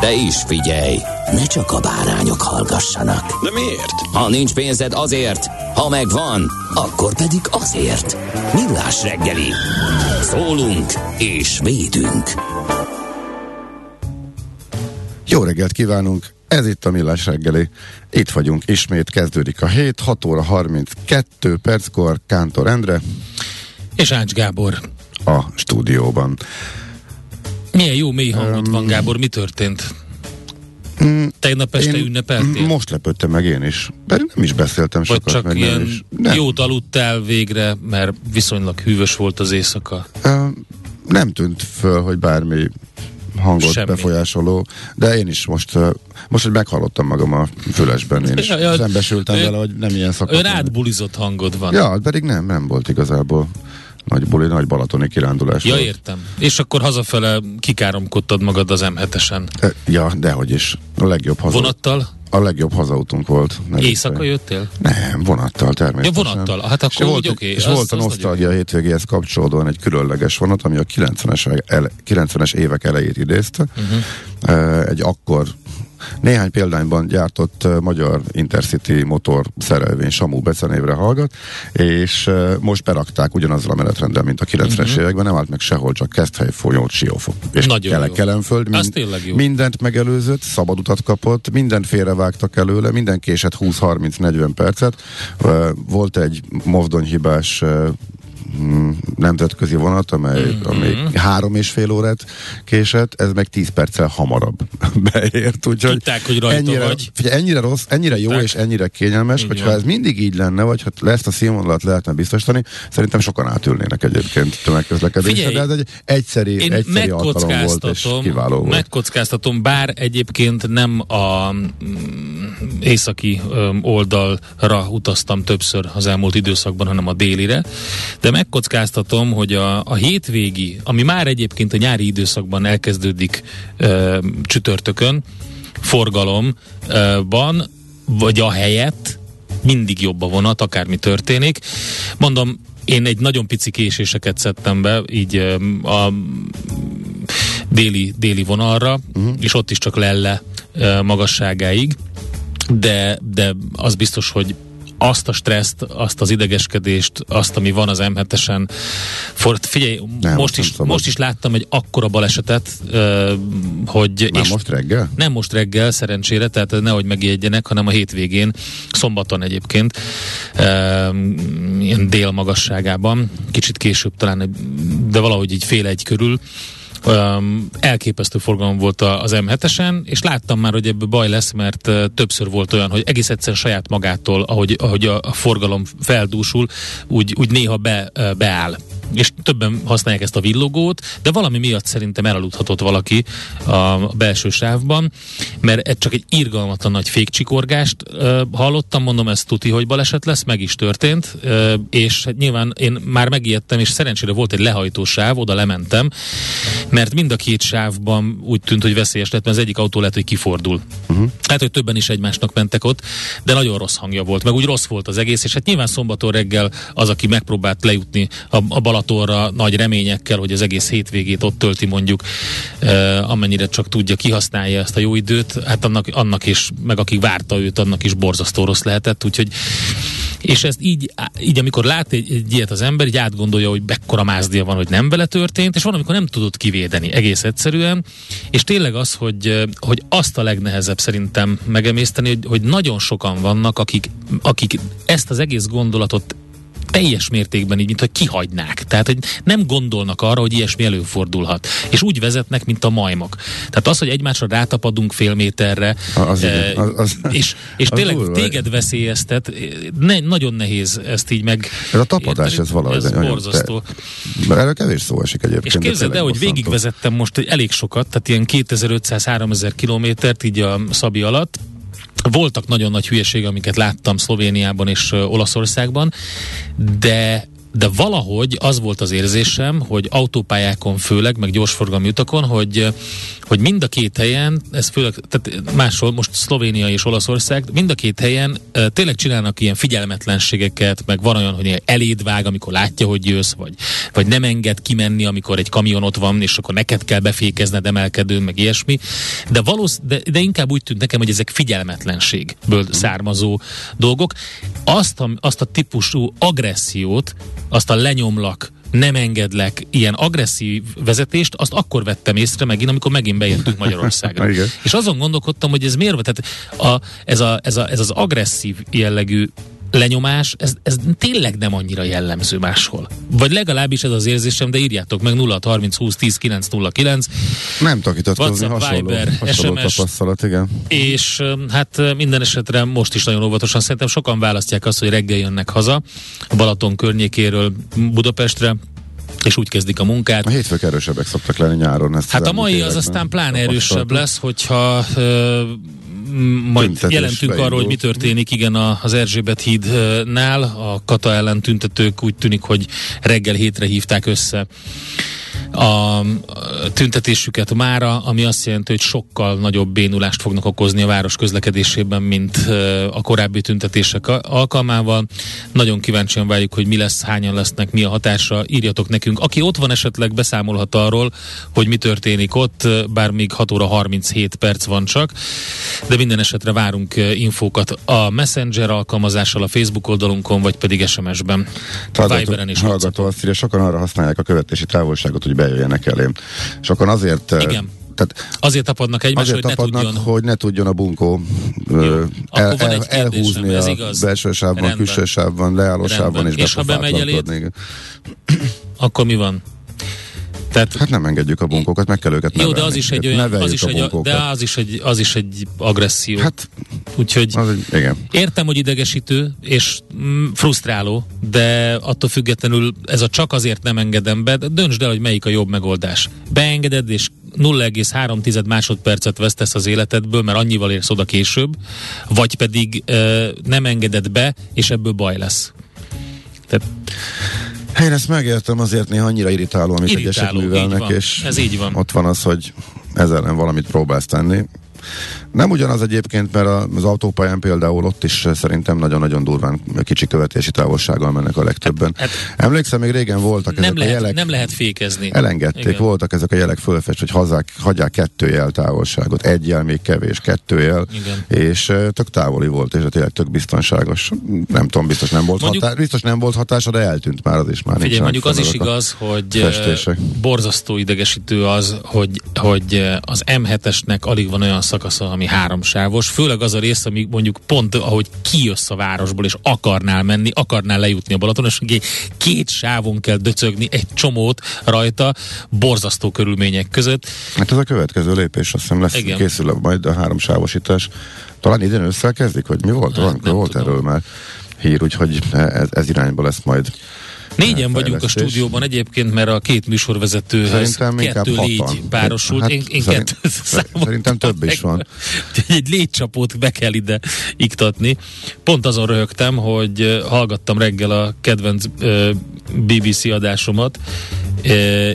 De is figyelj, ne csak a bárányok hallgassanak. De miért? Ha nincs pénzed azért, ha megvan, akkor pedig azért. Millás reggeli. Szólunk és védünk. Jó reggelt kívánunk! Ez itt a Millás reggeli. Itt vagyunk, ismét kezdődik a hét, 6 óra 32 perckor, Kántor Endre. És Ács Gábor. A stúdióban. Milyen jó mély hangod um, van, Gábor, mi történt? Mm, Tegnap este én ünnepeltél? Most lepődtem meg én is. Pedig nem is beszéltem Vagy sokat. csak meg ilyen is. Nem. jót aludtál végre, mert viszonylag hűvös volt az éjszaka. Uh, nem tűnt föl, hogy bármi hangot Semmi. befolyásoló, de én is most, most, hogy meghallottam magam a fülesben, én is Ja, szembesültem ő- vele, hogy nem ilyen szakadt. Ön átbulizott hangod van. Ja, pedig nem, nem volt igazából nagy buli, nagy balatoni kirándulás Ja, volt. értem. És akkor hazafele kikáromkodtad magad az M7-esen. E, Ja, dehogy is. A legjobb haza. Vonattal? A legjobb hazautunk volt. Éjszaka jöttél? Nem, vonattal Ja, természetesen. vonattal. Hát akkor és volt, oké. És az- volt a nosztalgia hétvégéhez kapcsolódóan egy különleges vonat, ami a 90-es, ele, 90-es évek elejét idézte. Uh-huh. Egy akkor néhány példányban gyártott magyar Intercity motor szerelvény Samu becenévre hallgat, és most berakták ugyanazzal a menetrenddel, mint a 90-es uh-huh. években, nem állt meg sehol, csak Keszthely folyó Siófok. És Nagyon Kele-. Kelenföld jó. mindent megelőzött, szabad utat kapott, mindent félrevágtak előle, minden késett 20-30-40 percet. Volt egy mozdonyhibás nemzetközi vonat, amely, Mhm. mm-hmm. amely három és fél órát késett, ez meg 10 perccel hamarabb beért, úgyhogy Tudták, hogy rajta ennyire, vagy. Figyelj, ennyire rossz, ennyire jó Tudták. és ennyire kényelmes, Így hogyha ez mindig így lenne, vagy ha ezt a színvonalat lehetne biztosítani, szerintem sokan átülnének egyébként tömegközlekedésre, Figyelj, de ez egy egyszeri, Én egyszeri alkalom volt, és kiváló volt. megkockáztatom, bár egyébként nem a mm, északi öm, oldalra utaztam többször az elmúlt időszakban, hanem a délire, de megkockáztatom, hogy a, a hétvégi, ami már egyébként a nyári időszakban elkezdődik ö, csütörtökön, forgalomban, vagy a helyett mindig jobb a vonat, akármi történik. Mondom, én egy nagyon pici késéseket szedtem be, így a déli, déli vonalra, uh-huh. és ott is csak lelle magasságáig, de, de az biztos, hogy azt a stresszt, azt az idegeskedést, azt, ami van az M7-esen. For, figyelj, Nem, most, nem is, most is láttam egy akkora balesetet, hogy... Már most reggel? Nem most reggel, szerencsére, tehát nehogy megjegyenek, hanem a hétvégén, szombaton egyébként, ilyen dél magasságában, kicsit később talán, de valahogy így fél egy körül, Um, elképesztő forgalom volt az M7-esen, és láttam már, hogy ebből baj lesz, mert többször volt olyan, hogy egész egyszer saját magától, ahogy, ahogy a, a forgalom feldúsul, úgy, úgy néha be, beáll. És többen használják ezt a villogót, de valami miatt szerintem elaludhatott valaki a belső sávban, mert ez csak egy irgalmatlan nagy fékcsikorgást uh, hallottam, mondom, ez tuti, hogy baleset lesz, meg is történt, uh, és hát nyilván én már megijedtem, és szerencsére volt egy lehajtó sáv, oda lementem, mert mind a két sávban úgy tűnt, hogy veszélyes lett, mert az egyik autó lehet, hogy kifordul. Uh-huh. Hát, hogy többen is egymásnak mentek ott, de nagyon rossz hangja volt, meg úgy rossz volt az egész, és hát nyilván szombaton reggel az, aki megpróbált lejutni a, a Balatonra nagy reményekkel, hogy az egész hétvégét ott tölti mondjuk, eh, amennyire csak tudja, kihasználja ezt a jó időt, hát annak, annak is, meg akik várta őt, annak is borzasztó rossz lehetett, úgyhogy És ezt így, így amikor lát egy, egy ilyet az ember, így átgondolja, hogy bekkora mázdia van, hogy nem vele történt, és van, amikor nem tudod kivédeni egész egyszerűen, és tényleg az, hogy, hogy azt a legnehezebb szerintem megemészteni, hogy, hogy nagyon sokan vannak, akik, akik ezt az egész gondolatot teljes mértékben így, mint hogy kihagynák. Tehát, hogy nem gondolnak arra, hogy ilyesmi előfordulhat. És úgy vezetnek, mint a majmok. Tehát az, hogy egymásra rátapadunk fél méterre, az, eh, az, az, és, és az tényleg durva. téged veszélyeztet, ne, nagyon nehéz ezt így meg... Ez a tapadás, érteni, ez valahogy ez borzasztó. Te, erről kevés szó esik egyébként. És képzeld el, hogy végigvezettem most elég sokat, tehát ilyen 2500-3000 kilométert így a Szabi alatt, voltak nagyon nagy hülyeség, amiket láttam Szlovéniában és Olaszországban, de de valahogy az volt az érzésem, hogy autópályákon főleg, meg gyorsforgalmi utakon, hogy, hogy mind a két helyen, ez főleg, tehát máshol, most Szlovénia és Olaszország, mind a két helyen uh, tényleg csinálnak ilyen figyelmetlenségeket, meg van olyan, hogy eléd vág, amikor látja, hogy jössz, vagy, vagy nem enged kimenni, amikor egy kamion ott van, és akkor neked kell befékezned emelkedőn, meg ilyesmi. De, valósz, de, de inkább úgy tűnt nekem, hogy ezek figyelmetlenségből származó dolgok. Azt a, azt a típusú agressziót, azt a lenyomlak, nem engedlek ilyen agresszív vezetést, azt akkor vettem észre megint, amikor megint bejöttünk Magyarországra. és azon gondolkodtam, hogy ez miért, tehát a, ez, a, ez, a, ez az agresszív jellegű lenyomás, ez, ez tényleg nem annyira jellemző máshol. Vagy legalábbis ez az érzésem, de írjátok meg 0 30 20 10 9 0 9. Nem tudok hasonló, Viber, hasonló SMS, tapasztalat, igen. És hát minden esetre most is nagyon óvatosan szerintem sokan választják azt, hogy reggel jönnek haza a Balaton környékéről Budapestre, és úgy kezdik a munkát. A hétfők erősebbek szoktak lenni nyáron. Ezt hát a mai az aztán pláne erősebb lesz, hogyha ö, majd Tüntetés jelentünk beindul. arról, hogy mi történik, igen, az Erzsébet hídnál. A Kata ellen tüntetők úgy tűnik, hogy reggel hétre hívták össze a tüntetésüket mára, ami azt jelenti, hogy sokkal nagyobb bénulást fognak okozni a város közlekedésében, mint a korábbi tüntetések alkalmával. Nagyon kíváncsian várjuk, hogy mi lesz, hányan lesznek, mi a hatása. Írjatok nekünk. Aki ott van esetleg, beszámolhat arról, hogy mi történik ott, bár még 6 óra 37 perc van csak, de minden esetre várunk infókat a Messenger alkalmazással, a Facebook oldalunkon, vagy pedig SMS-ben. Viberen és hallgató azt írja, sokan arra használják a követési távolságot, hogy bejöjjenek elém. És akkor azért... Igen. Tehát azért tapadnak egymásra, hogy tapadnak, ne tudjon... hogy ne tudjon a bunkó Jó, el, el, elhúzni a belső sávban, külső sávban, leálló sávban, és, és ha bemegy elét, akkor mi van? Tehát, hát nem engedjük a bunkókat, meg kell őket Jó, de az is egy olyan, az is egy, de az is egy, az is egy agresszió. Hát, Úgyhogy az egy, igen. értem, hogy idegesítő és mm, frusztráló, de attól függetlenül ez a csak azért nem engedem be, de döntsd el, hogy melyik a jobb megoldás. Beengeded, és 0,3 másodpercet vesztesz az életedből, mert annyival érsz oda később, vagy pedig ö, nem engeded be, és ebből baj lesz. Tehát én ezt megértem, azért néha annyira irritáló, amit irritáló, egyesek művelnek, és Ez így van. ott van az, hogy ezzel nem valamit próbálsz tenni. Nem ugyanaz egyébként, mert az autópályán például ott is szerintem nagyon-nagyon durván kicsi követési távolsággal mennek a legtöbben. Hát, hát, Emlékszem, még régen voltak nem ezek lehet, a jelek. Nem lehet fékezni. Elengedték, Igen. voltak ezek a jelek fölfest, hogy hazák, hagyják kettő jel távolságot. Egy jel még kevés, kettő jel. Igen. És tök távoli volt, és tényleg tök biztonságos. Nem tudom, biztos nem volt mondjuk, hatás, biztos nem volt hatása, de eltűnt már az is már. Figyelj, mondjuk az is igaz, hogy festések. borzasztó idegesítő az, hogy, hogy az M7-esnek alig van olyan szakasza, ami háromsávos, főleg az a rész, ami mondjuk pont, ahogy kijössz a városból, és akarnál menni, akarnál lejutni a Balaton, és két sávon kell döcögni egy csomót rajta, borzasztó körülmények között. Hát ez a következő lépés, azt hiszem lesz, Igen. készül majd a háromsávosítás. Talán idén ősszel kezdik, hogy mi volt? Hát, Van, volt tudom. erről már hír, úgyhogy ez, ez irányba lesz majd Négyen vagyunk a stúdióban egyébként, mert a két műsorvezetőhöz kettő légy párosult. Hát, én, én szerint, szerintem több is van. egy légycsapót be kell ide iktatni. Pont azon röhögtem, hogy hallgattam reggel a kedvenc BBC adásomat,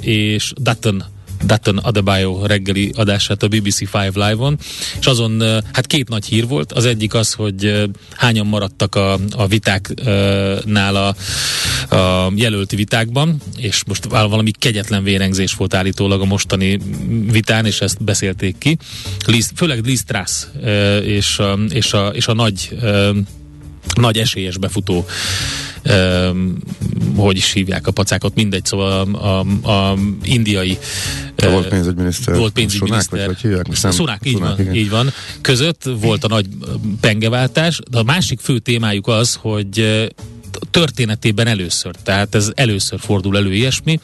és Dutton Dutton Adebayo reggeli adását a BBC Five Live-on, és azon hát két nagy hír volt. Az egyik az, hogy hányan maradtak a, a vitáknál a, a jelölti vitákban, és most valami kegyetlen vérengzés volt állítólag a mostani vitán, és ezt beszélték ki. Liz, főleg Liz Truss és a, és a, és a nagy nagy esélyes befutó um, hogy is hívják a pacákat, mindegy, szóval a, a, a indiai De volt pénzügyminiszter. volt pénzügyminiszter. Sunák, vagy hogy hívják? Nem, Szunák, így, Sunák, van, igen. így van. Között volt a nagy pengeváltás, de a másik fő témájuk az, hogy történetében először, tehát ez először fordul elő ilyesmi.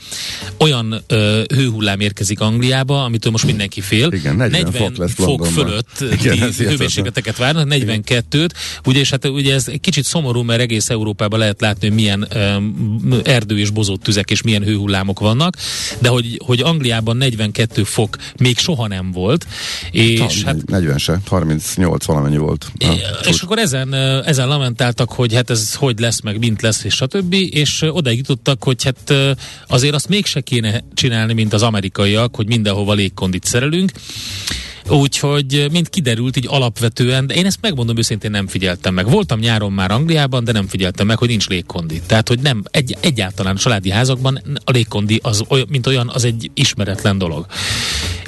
Olyan ö, hőhullám érkezik Angliába, amitől most mindenki fél. Igen, 40 fok lesz fok fölött Igen, hőmérsékleteket várnak, 42-t, ugye, és hát ugye ez egy kicsit szomorú, mert egész Európában lehet látni, hogy milyen um, erdő és bozott tüzek és milyen hőhullámok vannak, de hogy, hogy Angliában 42 fok még soha nem volt, és hát 40 se, 38 valamennyi volt. A és csúcs. akkor ezen, ö, ezen lamentáltak, hogy hát ez hogy lesz, meg mint lesz, és stb. És odaig jutottak, hogy hát azért azt mégse kéne csinálni, mint az amerikaiak, hogy mindenhova légkondit szerelünk. Úgyhogy, mint kiderült, így alapvetően, de én ezt megmondom őszintén nem figyeltem meg. Voltam nyáron már Angliában, de nem figyeltem meg, hogy nincs légkondi. Tehát, hogy nem, egy, egyáltalán a családi házakban a légkondi, az, mint olyan, az egy ismeretlen dolog.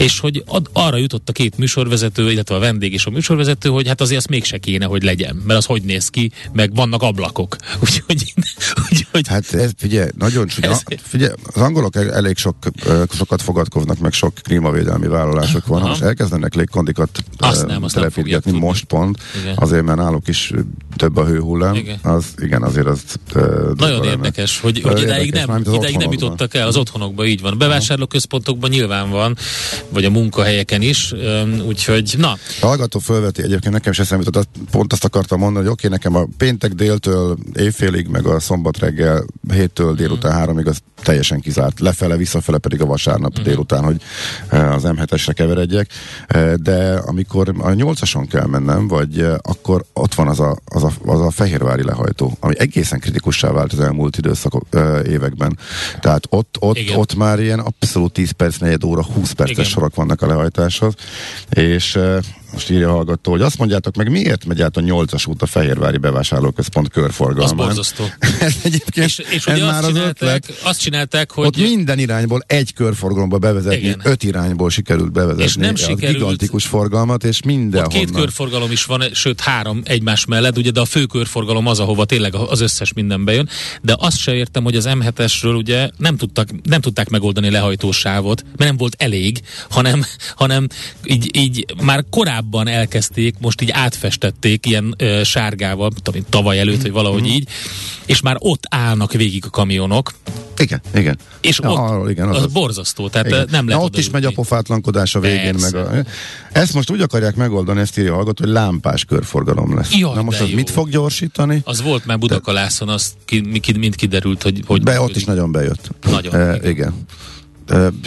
És hogy ad, arra jutott a két műsorvezető, illetve a vendég és a műsorvezető, hogy hát azért azt mégse kéne, hogy legyen, mert az hogy néz ki, meg vannak ablakok. Úgyhogy, úgyhogy Hát ez, figyelj, nagyon csúnya. Ez- Figyelj, az angolok el- elég sok, sokat fogadkoznak, meg sok klímavédelmi vállalások van. Aha. Most elkezdenek légkondikat Azt nem, azt nem telepítgetni most pont, Igen. azért, mert náluk is több a hőhullám. Igen. Az, igen, azért az Nagyon érdekes, hogy, hogy idáig érdekes, nem, mármint az idáig nem jutottak el, az otthonokban így van. Bevásárlóközpontokban nyilván van, vagy a munkahelyeken is, úgyhogy na, A hallgató fölveti, egyébként nekem se számított, azt- pont azt akartam mondani, hogy oké, nekem a péntek déltől éjfélig, meg a szombat reggel héttől délután háromig az teljesen kizárt. Lefele, visszafele pedig a vasárnap Mhm. délután, hogy az M7-esre keveredjek. De amikor a nyolcason kell mennem, vagy akkor ott van az a, az a, az a fehérvári lehajtó, ami egészen kritikussá vált az elmúlt időszak években. Tehát ott, ott, Igen. ott már ilyen abszolút 10 perc, 4 óra, 20 perces Igen. Sorok vannak a lehajtáshoz, és most írja a hallgató, hogy azt mondjátok meg, miért megy át a 8-as út a Fehérvári Bevásárlóközpont az körforgalmán? borzasztó. ez egyébként, És, és ez ugye már azt az ötlet. azt csinálták, hogy Ott minden irányból egy körforgalomba bevezetni, Igen. öt irányból sikerült bevezetni. És nem az sikerült- gigantikus forgalmat, és Ott mindenhonnan. két körforgalom is van, sőt három egymás mellett, ugye, de a fő körforgalom az, ahova tényleg az összes minden bejön. De azt se értem, hogy az M7-esről ugye nem, tudtak, nem tudták megoldani lehajtósávot, mert nem volt elég, hanem, hanem így, így már korábban elkezdték, most így átfestették ilyen ö, sárgával, tudom, tavaly előtt, vagy valahogy így, és már ott állnak végig a kamionok, Igen, igen. és Ja, ott arról, igen, az, az- az borzasztó, tehát Igen. nem Na, lehet ott is megy a pofátlankodás a végén. Persze. Meg a, ezt most úgy akarják megoldani, ezt írja a hallgató, hogy lámpás körforgalom lesz. Jaj, Na most az jó. mit fog gyorsítani? Az volt már Budakalászon, az ki, mind kiderült, hogy... hogy Be, ott is nagyon bejött. Nagyon, E, igen. igen.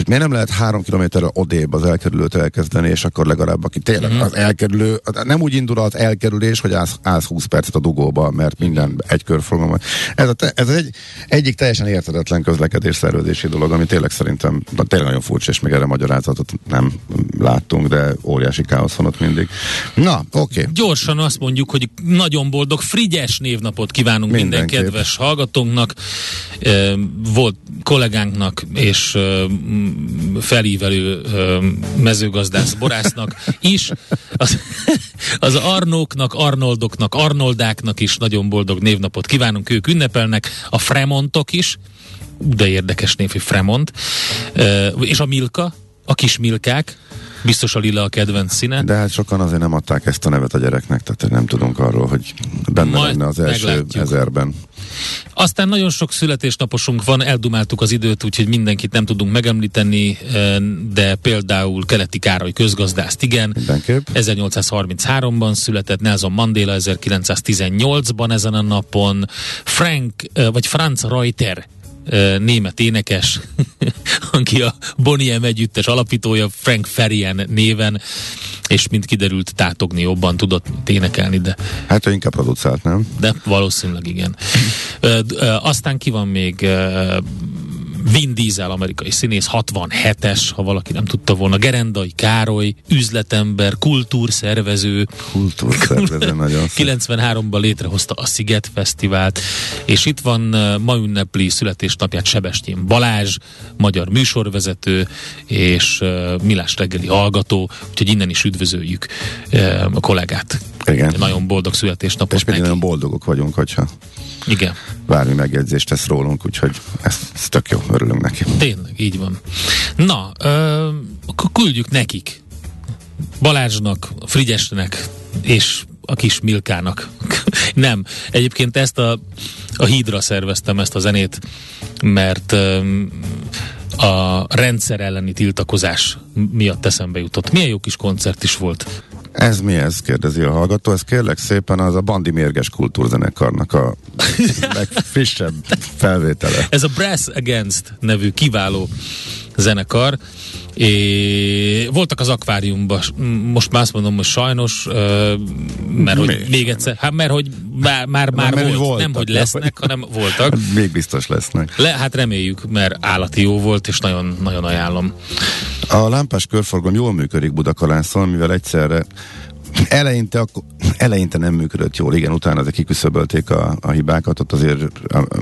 Miért nem lehet három kilométerre odébb az elkerülőt elkezdeni, és akkor legalább aki tényleg uh-huh. az elkerülő, nem úgy indul az elkerülés, hogy állsz, állsz 20 percet a dugóba, mert minden egy körforgalom. Ez, a ez egy, egyik teljesen érthetetlen közlekedés szervezési dolog, ami tényleg szerintem na, tényleg nagyon furcsa, és még erre magyarázatot nem láttunk, de óriási káosz van ott mindig. Na, oké. Okay. Gyorsan azt mondjuk, hogy nagyon boldog Frigyes névnapot kívánunk minden Mindenképp. kedves hallgatónknak, volt kollégánknak és felívelő mezőgazdász borásznak is, az, az Arnóknak, Arnoldoknak, Arnoldáknak is nagyon boldog névnapot kívánunk, ők ünnepelnek, a Fremontok is, de érdekes név, hogy Fremont, és a Milka, a kis Milkák, biztos a lila a kedvenc színe. De hát sokan azért nem adták ezt a nevet a gyereknek, tehát nem tudunk arról, hogy benne Majd lenne az első meglátjuk. ezerben. Aztán nagyon sok születésnaposunk van, eldumáltuk az időt, úgyhogy mindenkit nem tudunk megemlíteni, eh, de például Keleti Károly közgazdászt, igen. Mindenképp. 1833-ban született Nelson Mandela 1918-ban ezen a napon, Frank, eh, vagy Franz Reuter német énekes, aki a Boniem együttes alapítója, Frank Ferian néven, és mint kiderült, tátogni jobban tudott énekelni, de Hát ő inkább producerált, nem? de valószínűleg igen. Aztán ki van még Vin Diesel, amerikai színész, 67-es, ha valaki nem tudta volna, Gerendai Károly, üzletember, kultúrszervező, Kultúrszervező nagyon szép. 93-ban létrehozta a Sziget Fesztivált, és itt van ö, ma ünnepli születésnapját Sebestyén Balázs, magyar műsorvezető, és ö, Milás reggeli hallgató, úgyhogy innen is üdvözöljük ö, a kollégát. Igen. Nagyon boldog születésnapot És mindig neki. nagyon boldogok vagyunk, hogyha Igen, bármi megjegyzést tesz rólunk, úgyhogy ez, ez tök jó, örülünk neki. tényleg, így van. Na, ö, akkor küldjük nekik. Balázsnak, Frigyesnek és a kis Milkának. Nem, egyébként ezt a, a hídra szerveztem ezt a zenét, mert öm, a rendszer elleni tiltakozás miatt eszembe jutott. Milyen jó kis koncert is volt. Ez mi ez? kérdezi a hallgató. Ez kérlek szépen az a Bandi Mérges Kultúrzenekarnak a legfrissebb felvétele. Ez a Brass Against nevű kiváló zenekar, és voltak az akváriumban, most már azt mondom, hogy sajnos, mert hogy Miért? még egyszer, hát mert hogy már, már, már mert volt, voltak, nem hogy lesznek, hanem voltak. Még biztos lesznek. Le, hát reméljük, mert állati jó volt, és nagyon, nagyon ajánlom. A lámpás körforgalom jól működik Budakalászon, mivel egyszerre eleinte, akkor, eleinte nem működött jól, igen, utána azért kiküszöbölték a, a hibákat, ott azért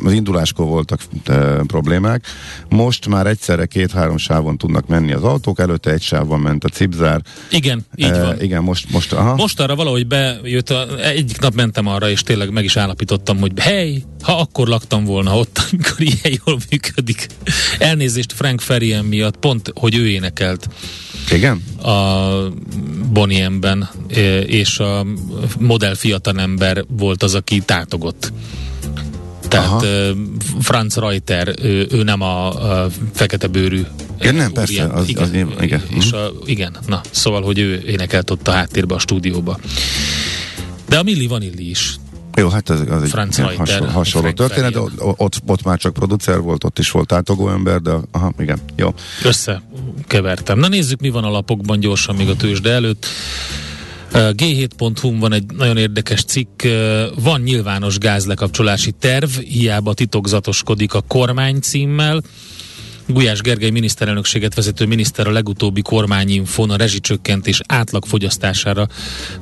az induláskor voltak e, problémák. Most már egyszerre két-három sávon tudnak menni az autók, előtte egy sávon ment a cipzár. Igen, így E, van. igen, most, most, aha. Most arra valahogy bejött, a, egyik nap mentem arra, és tényleg meg is állapítottam, hogy hely, ha akkor laktam volna ott, amikor ilyen jól működik. Elnézést Frank Ferien miatt, pont, hogy ő énekelt Igen? a Bonnie M-ben, és a modell fiatalember volt az, aki tátogott. Tehát Aha. Franz Reuter, ő, ő nem a, a fekete bőrű. Igen, nem, úriember. persze, az- igen, az nyilván, igen. És a, igen, na, szóval, hogy ő énekelt ott a háttérbe a stúdióba. De a Milli Vanilli is. Jó, hát ez az egy Franz ilyen Reuter, hasonló, hasonló történet, de ott, ott már csak producer volt, ott is volt átogó ember, de aha, igen, jó. Összekevertem. Na nézzük, mi van a lapokban gyorsan még a tőzsde előtt. Uh, G7.hu van egy nagyon érdekes cikk. Van nyilvános gázlekapcsolási terv, hiába titokzatoskodik a kormány címmel. Gulyás Gergely miniszterelnökséget vezető miniszter a legutóbbi kormányinfon a rezsicsökkentés átlagfogyasztására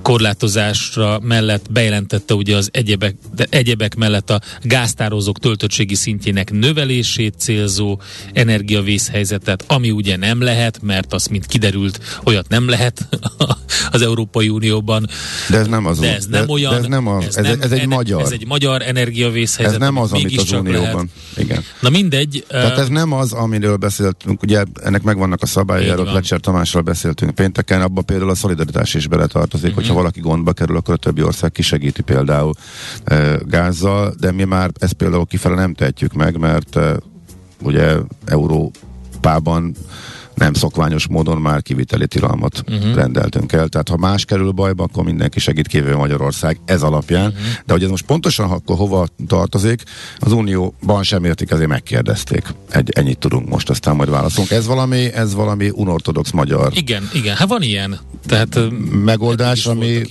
korlátozásra mellett bejelentette ugye az egyebek, de egyebek mellett a gáztározók töltöttségi szintjének növelését célzó energiavészhelyzetet, ami ugye nem lehet, mert az, mint kiderült, olyat nem lehet az Európai Unióban. De ez nem az De ez nem de, olyan. De ez nem az, ez, ez, nem- ez egy magyar. Ez egy magyar energiavészhelyzet. ez nem az, amit az Unióban. lehet. Igen. Na mindegy. Tehát ez nem az, amiről beszéltünk, ugye ennek megvannak a szabályai, erről. Lecser Tamásról beszéltünk pénteken, abban például a szolidaritás is beletartozik, Mhm. uh-huh. hogyha valaki gondba kerül, akkor a többi ország kisegíti például e, gázzal, de mi már ezt például kifele nem tehetjük meg, mert e, ugye Európában nem szokványos módon már kiviteli tilalmat uh-huh. rendeltünk el. Tehát ha más kerül bajba, akkor mindenki segít kívül Magyarország ez alapján. Uh-huh. De hogy ez most pontosan akkor hova tartozik, az Unióban sem értik, ezért megkérdezték. Egy, ennyit tudunk most, aztán majd válaszolunk. Ez valami, ez valami unortodox magyar Igen, igen, hát van ilyen. Tehát megoldás, ami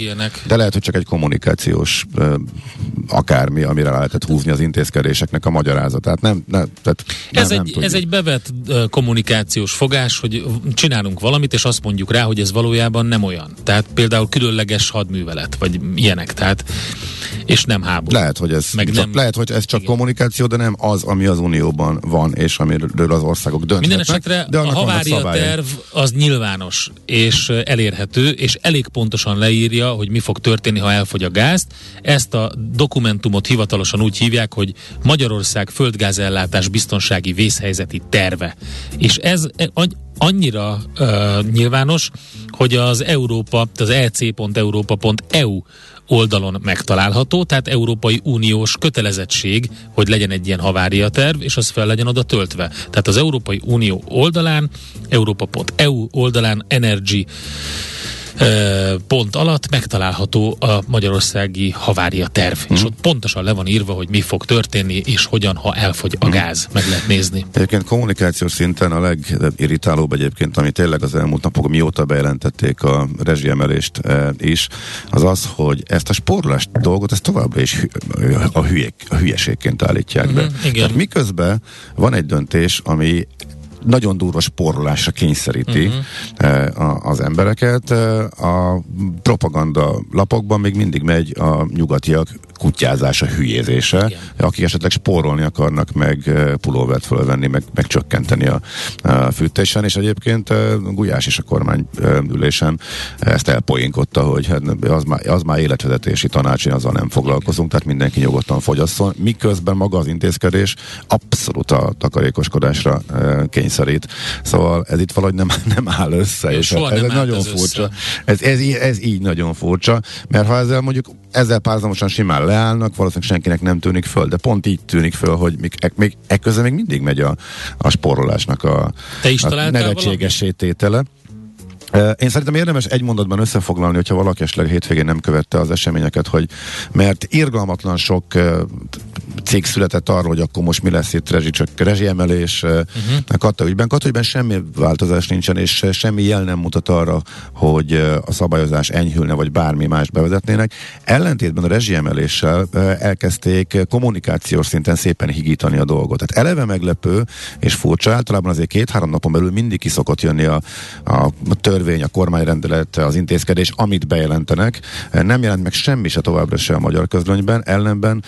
de lehet, hogy csak egy kommunikációs akármi, amire lehetett húzni az intézkedéseknek a magyarázatát. Nem, nem, tehát nem, Ez, nem egy, tudjuk. ez egy bevett kommunikációs fogás, hogy csinálunk valamit, és azt mondjuk rá, hogy ez valójában nem olyan. Tehát például különleges hadművelet, vagy ilyenek, tehát és nem háború. Lehet, hogy ez Meg csak, nem- lehet, hogy ez csak Igen. kommunikáció, de nem az, ami az Unióban van, és amiről az országok dönthetnek. Minden esetre de a havária terv az nyilvános és elérhető, és elég pontosan leírja, hogy mi fog történni, ha elfogy a gázt. Ezt a dokumentumot hivatalosan úgy hívják, hogy Magyarország földgázellátás biztonsági vészhelyzeti terve. És ez annyira uh, nyilvános, hogy az Európa, az ec.európa.eu oldalon megtalálható, tehát Európai Uniós kötelezettség, hogy legyen egy ilyen havária terv, és az fel legyen oda töltve. Tehát az Európai Unió oldalán, Európa.eu oldalán Energy pont alatt megtalálható a magyarországi havária terv. Mm. És ott pontosan le van írva, hogy mi fog történni, és hogyan, ha elfogy a gáz. Meg lehet nézni. Egyébként kommunikációs szinten a legirritálóbb egyébként, ami tényleg az elmúlt napok mióta bejelentették a rezsiemelést e, is, az az, hogy ezt a sporlást dolgot, ezt továbbra is a, hülyék, a hülyeségként állítják be. Mhm, igen. Tehát miközben van egy döntés, ami nagyon durva spórolásra kényszeríti uh-huh. az embereket. A propaganda lapokban még mindig megy a nyugatiak kutyázása, hülyézése, Igen. akik esetleg spórolni akarnak, meg pulóvert fölvenni, meg, meg csökkenteni a, a fűtésen, és egyébként Gulyás is a kormány ülésen ezt elpoénkodta, hogy hát az már, az már életvezetési tanács, én azzal nem foglalkozunk, tehát mindenki nyugodtan fogyasszon, miközben maga az intézkedés abszolút a takarékoskodásra kényszerít. Szóval ez itt valahogy nem, nem áll össze, és ez, ez nagyon furcsa. Ez, ez, ez így nagyon furcsa, mert ha ezzel mondjuk ezzel párzamosan simán leállnak, valószínűleg senkinek nem tűnik föl, de pont így tűnik föl, hogy még, e, még ekközben még mindig megy a, a sporolásnak a, Te is a nevetséges tétele. Én szerintem érdemes egy mondatban összefoglalni, hogyha valaki esetleg hétvégén nem követte az eseményeket, hogy mert irgalmatlan sok cég született arról, hogy akkor most mi lesz itt rezsi, csak rezsiemelés uh-huh. Kata ügyben. Kata ügyben semmi változás nincsen, és semmi jel nem mutat arra, hogy a szabályozás enyhülne, vagy bármi más bevezetnének. Ellentétben a rezsiemeléssel elkezdték kommunikációs szinten szépen higítani a dolgot. Tehát eleve meglepő és furcsa, általában azért két-három napon belül mindig ki szokott jönni a, a törvény, a kormányrendelet, az intézkedés, amit bejelentenek. Nem jelent meg semmi se továbbra se a magyar közlönyben, ellenben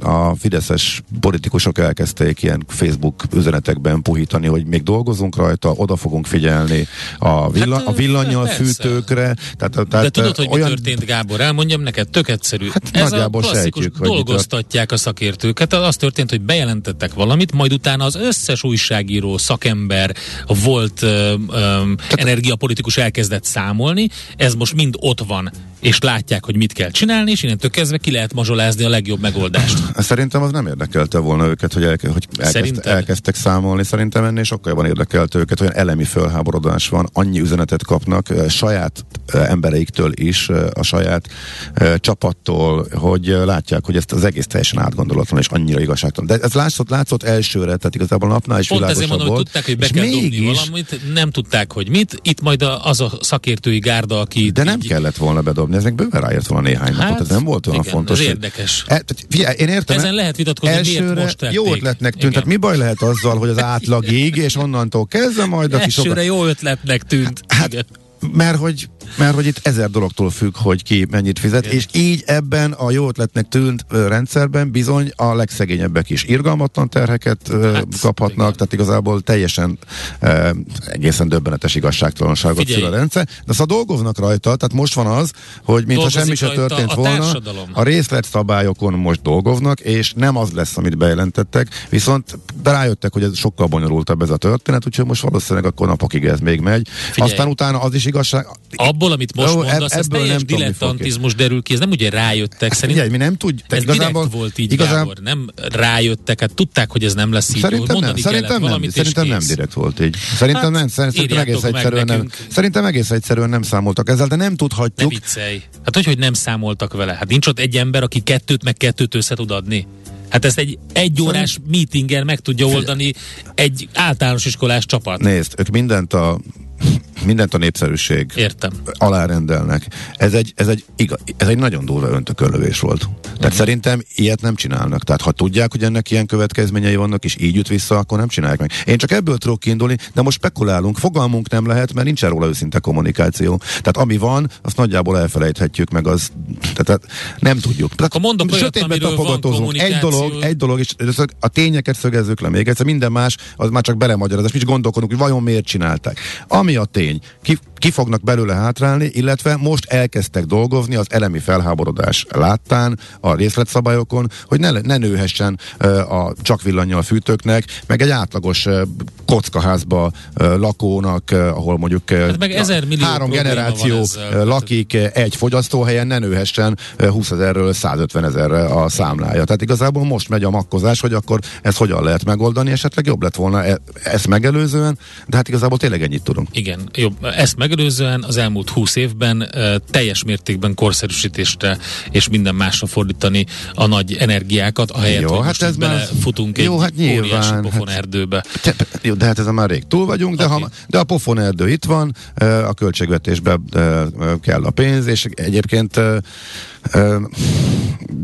a fideszes politikusok elkezdték ilyen Facebook üzenetekben puhítani, hogy még dolgozunk rajta, oda fogunk figyelni a, villa, hát, a villanyal persze. fűtőkre. Tehát, tehát, De tudod, hogy olyan... mi történt, Gábor? Elmondjam neked, tök egyszerű. Hát Ez a klasszikus sejtjük, dolgoztatják a szakértőket. Az történt, hogy bejelentettek valamit, majd utána az összes újságíró, szakember, volt ö, ö, energiapolitikus elkezdett számolni, ez most mind ott van, és látják, hogy mit kell csinálni, és innentől kezdve ki lehet mazsolázni a legjobb megoldást. Szerintem az nem érdekelte volna őket, hogy, elke, hogy elkezd, elkezdtek számolni. Szerintem ennél sokkal jobban érdekelte őket, olyan elemi fölháborodás van, annyi üzenetet kapnak saját embereiktől is, a saját csapattól, hogy látják, hogy ezt az egész teljesen átgondolatlan és annyira igazságtalan. De ez látszott, látszott elsőre, tehát igazából a napnál is Pont ezért mondom, volt. hogy tudták, hogy be kell mégis... valamit, nem tudták, hogy mit. Itt majd az a szakértői gárda, aki... De nem így... kellett volna bedobni, ez meg bőven ráért volna néhány hát, napot, ez nem volt olyan igen, fontos. Ez érdekes. E, figyelj, én értem, ezen lehet vitatkozni, elsőre miért most tették. jó ötletnek tűnt. Tehát mi baj lehet azzal, hogy az átlagig, és onnantól kezdve majd a kis Elsőre jó ötletnek tűnt. Hát, Igen. mert hogy mert hogy itt ezer dologtól függ, hogy ki mennyit fizet, Igen. és így ebben a jó ötletnek tűnt rendszerben bizony a legszegényebbek is irgalmatlan terheket hát, kaphatnak, igen. tehát igazából teljesen ö, egészen döbbenetes igazságtalanságot szül a rendszer, de szóval dolgoznak rajta, tehát most van az, hogy mintha semmi se történt a volna, társadalom. a részletszabályokon most dolgoznak, és nem az lesz, amit bejelentettek, viszont rájöttek, hogy ez sokkal bonyolultabb ez a történet, úgyhogy most valószínűleg akkor napokig ez még megy. Figyelj. Aztán utána az is igazság, abból, amit most Jó, mondasz, ez teljes nem dilettantizmus derül ki, ez nem ugye rájöttek, szerintem. mi nem tudjuk. Ez igazából, direkt volt így, igazán... Gábor, nem rájöttek, hát tudták, hogy ez nem lesz így. Szerintem nem, szerintem nem, szerintem nem direkt volt így. Szerintem hát, nem, szerintem egész egyszerűen nem. Szerintem egész egyszerűen nem számoltak ezzel, de nem tudhatjuk. Ne viccelj. Hát hogy, hogy nem számoltak vele? Hát nincs ott egy ember, aki kettőt meg kettőt össze tud adni. Hát ezt egy egy órás Szerint... meetingen meg tudja oldani egy általános iskolás csapat. Nézd, ők mindent a mindent a népszerűség Értem. alárendelnek. Ez egy, ez egy, igaz, ez egy nagyon durva öntökönlövés volt. Tehát uh-huh. szerintem ilyet nem csinálnak. Tehát ha tudják, hogy ennek ilyen következményei vannak, és így jut vissza, akkor nem csinálják meg. Én csak ebből tudok kiindulni, de most spekulálunk. Fogalmunk nem lehet, mert nincs róla őszinte kommunikáció. Tehát ami van, azt nagyjából elfelejthetjük meg, az tehát nem tudjuk. Tehát, mondok olyat, van Egy dolog, egy dolog, és a tényeket szögezzük le még egyszer, minden más, az már csak belemagyarázás. Mi is gondolkodunk, hogy vajon miért csinálták. A tény, ki, ki fognak belőle hátrálni, illetve most elkezdtek dolgozni az elemi felháborodás láttán a részletszabályokon, hogy ne, ne nőhessen a csak villanyjal fűtőknek, meg egy átlagos kockaházba lakónak, ahol mondjuk hát meg ezer millió három generáció ezzel, lakik egy fogyasztóhelyen, ne nőhessen uh, 20 ezerről 150 ezerre a számlája. Tehát igazából most megy a makkozás, hogy akkor ezt hogyan lehet megoldani, esetleg jobb lett volna e- ezt megelőzően, de hát igazából tényleg ennyit tudunk. Igen, jobb. Ezt meg megelőzően az elmúlt 20 évben teljes mértékben korszerűsítésre és minden másra fordítani a nagy energiákat, ahelyett, Jó, hogy hát most ez már- belefutunk jó, egy hát nyilván, óriási hát- pofon erdőbe. Te, jó, de hát ezen már rég túl vagyunk, de, Oké. ha, de a pofon erdő itt van, a költségvetésbe kell a pénz, és egyébként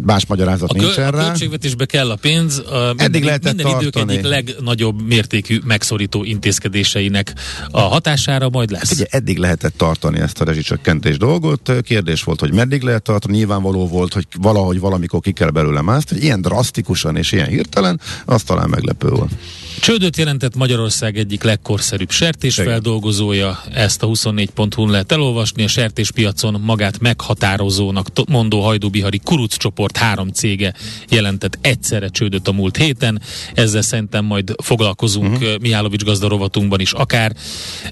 más magyarázat A, nincs kö- a erre. költségvetésbe kell a pénz, a mindig, lehetett minden idők tartani. egyik legnagyobb mértékű megszorító intézkedéseinek a hatására majd lesz. Ugye eddig lehetett tartani ezt a rezsicsökkentés dolgot, kérdés volt, hogy meddig lehet tartani, nyilvánvaló volt, hogy valahogy valamikor ki kell belőle hogy ilyen drasztikusan és ilyen hirtelen, az talán meglepő volt. Csődöt jelentett Magyarország egyik legkorszerűbb sertésfeldolgozója, ezt a 24.hu-n lehet elolvasni, a sertéspiacon magát meghatározónak mondó hajdúbihari Kuruc csoport három cége jelentett egyszerre csődöt a múlt héten, ezzel szerintem majd foglalkozunk uh-huh. Mihálovics gazda rovatunkban is akár.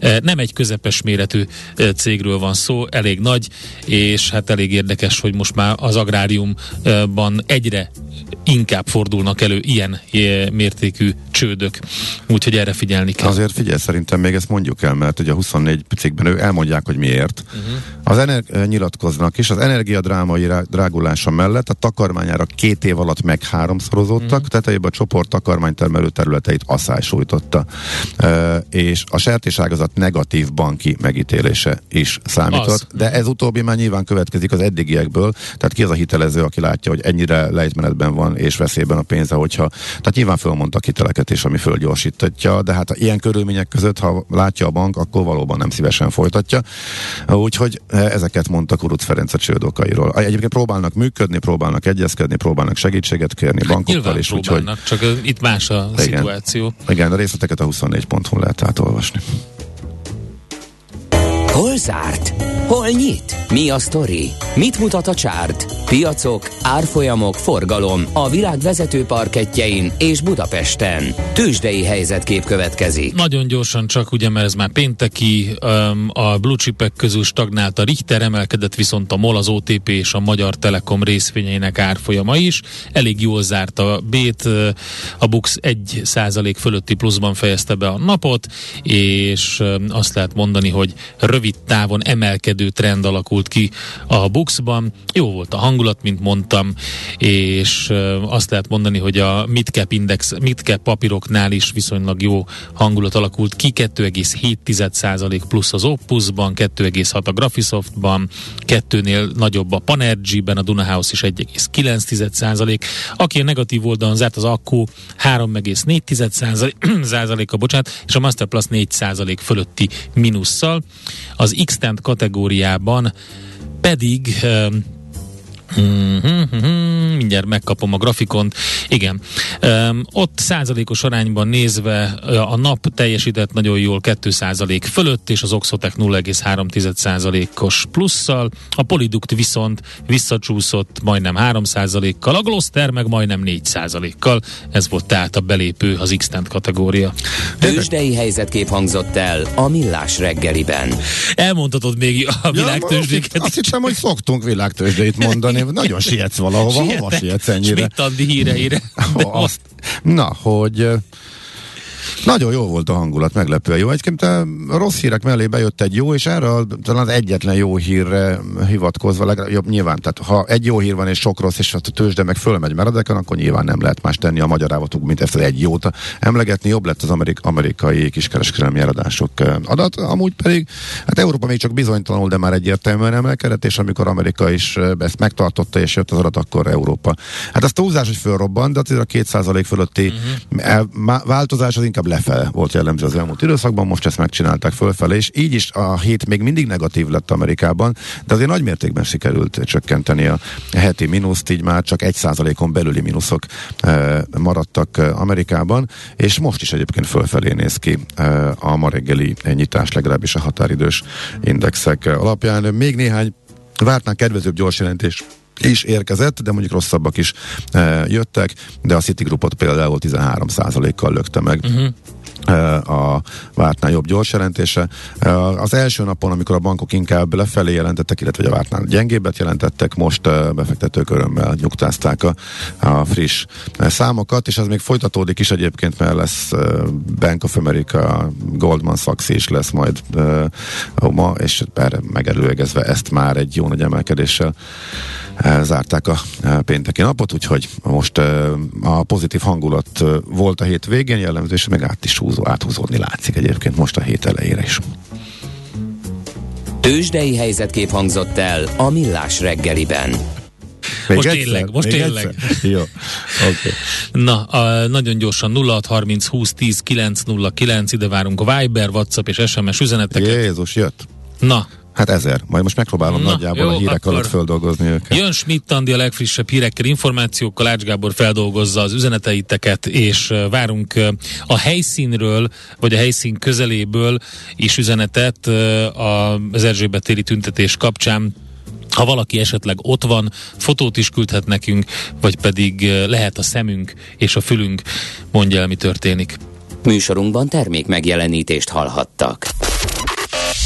Eh, Nem egy közepes méretű eh, cégről van szó, elég nagy, és hát elég érdekes, hogy most már az agráriumban egyre inkább fordulnak elő ilyen mértékű csődök. Úgyhogy erre figyelni kell. Azért figyelj, szerintem még ezt mondjuk el, mert ugye a 24 cikkben ő elmondják, hogy miért. Uh-huh. Az ener- eh, nyilatkoznak is, az energiadrámai rá- drágulása mellett a takarmányára két év alatt meg háromszorozódtak, uh-huh. tetejében a csoport takarmánytermelő területeit asszály sújtotta. E, és a sertéságazat negatív banki megítélése is számított, Az. de ez utóbbi már nyilván következik az eddigiekből, tehát ki az a hitelező, aki látja, hogy ennyire lejtmenetben van és veszélyben a pénze, hogyha, tehát nyilván fölmondtak hiteleket is, ami fölgyorsítatja, de hát ilyen körülmények között, ha látja a bank, akkor valóban nem szívesen folytatja. Úgyhogy eh, ezeket mondta Kuruc Ferenc a csőd okairól. Egyébként próbálnak működni, próbálnak egyezkedni, próbálnak segítséget kérni bankokkal Nyilván is, úgyhogy csak ö, itt más a Igen. szituáció. igen, a részleteket a 24.hu lehet átolvasni. Hol zárt? Hol nyit? Mi a sztori? Mit mutat a csárt? Piacok, árfolyamok, forgalom a világ vezető parketjein és Budapesten. Tősdei helyzetkép következik. Nagyon gyorsan csak, ugye, mert ez már pénteki, a blue chipek közül stagnált a Richter, emelkedett viszont a MOL, az OTP és a Magyar Telekom részvényeinek árfolyama is. Elég jól zárt a Bét, a Bux 1 százalék fölötti pluszban fejezte be a napot, és azt lehet mondani, hogy rövid távon emelkedő trend alakult ki a Buxban. Jó volt a hangulat, mint mondtam, és azt lehet mondani, hogy a midcap index, midcap papíroknál is viszonylag jó hangulat alakult ki, 2,7% plusz az Opusban, 2,6 a Graphisoftban, kettőnél nagyobb a Panergy-ben, a Dunahouse is 1,9%. Aki a negatív oldalon zárt, az Akku 3,4%-a, bocsánat, és a Masterplus 4% fölötti mínusszal. Az X-Tent kategóriában pedig Mm-hmm, mindjárt megkapom a grafikont. Igen. Um, ott százalékos arányban nézve a nap teljesített nagyon jól 2 százalék fölött, és az Oxotec 0,3 százalékos plusszal. A Poliduct viszont visszacsúszott majdnem 3 százalékkal, a Gloster meg majdnem 4 százalékkal. Ez volt tehát a belépő az x kategória. Tősdei helyzetkép hangzott el a Millás reggeliben. Elmondhatod még a világtőzsdéket. Ja, azt hittem, hogy szoktunk világtőzsdét mondani. Nagyon sietsz valahova. Hova sietsz ennyire? Schmidt-Andi híreire. Azt, na, hogy nagyon jó volt a hangulat, meglepően jó. Egyébként a rossz hírek mellé bejött egy jó, és erre talán az egyetlen jó hírre hivatkozva, legalább nyilván, tehát ha egy jó hír van és sok rossz, és a tőzsde meg fölmegy meredeken, akkor nyilván nem lehet más tenni a magyar állatok, mint ezt az egy jót emlegetni. Jobb lett az amerik- amerikai kiskereskedelmi eladások ö, adat, amúgy pedig, hát Európa még csak bizonytalanul, de már egyértelműen emelkedett, és amikor Amerika is ö, ezt megtartotta, és jött az adat, akkor Európa. Hát az túlzás, hogy fölrobban, de azért a 2% fölötti uh-huh. változás az inkább lefele volt jellemző az elmúlt időszakban, most ezt megcsinálták fölfelé, és így is a hét még mindig negatív lett Amerikában, de azért nagy mértékben sikerült csökkenteni a heti mínuszt, így már csak 1%-on belüli mínuszok e, maradtak e, Amerikában, és most is egyébként fölfelé néz ki e, a ma reggeli nyitás, legalábbis a határidős indexek alapján. Még néhány vártnál kedvezőbb gyors jelentés is érkezett, de mondjuk rosszabbak is e, jöttek, de a Citigroupot például 13%-kal lökte meg. Uh-huh a vártnál jobb gyors jelentése. Az első napon, amikor a bankok inkább lefelé jelentettek, illetve a vártnál gyengébbet jelentettek, most befektetők örömmel nyugtázták a, a friss számokat, és ez még folytatódik is egyébként, mert lesz Bank of America, Goldman Sachs is lesz majd ma, és erre megelőlegezve ezt már egy jó nagy emelkedéssel zárták a pénteki napot, úgyhogy most a pozitív hangulat volt a hét végén jellemző, és meg át is húzó, áthúzódni látszik egyébként most a hét elejére is. Tőzsdei helyzetkép hangzott el a Millás reggeliben. Még most egyszer? tényleg, most Még tényleg. Egyszer? Jó, okay. Na, a, nagyon gyorsan 0630 20 10 909, ide várunk a Viber, WhatsApp és SMS üzeneteket. Jézus, jött. Na, Hát ezer. Majd most megpróbálom Na, nagyjából jó, a hírek alatt földolgozni őket. Jön Schmidt Andi a legfrissebb hírekkel, információkkal, Ács Gábor feldolgozza az üzeneteiteket, és várunk a helyszínről, vagy a helyszín közeléből is üzenetet az Erzsébet téri tüntetés kapcsán ha valaki esetleg ott van, fotót is küldhet nekünk, vagy pedig lehet a szemünk és a fülünk, mondja el, mi történik. Műsorunkban termék megjelenítést hallhattak.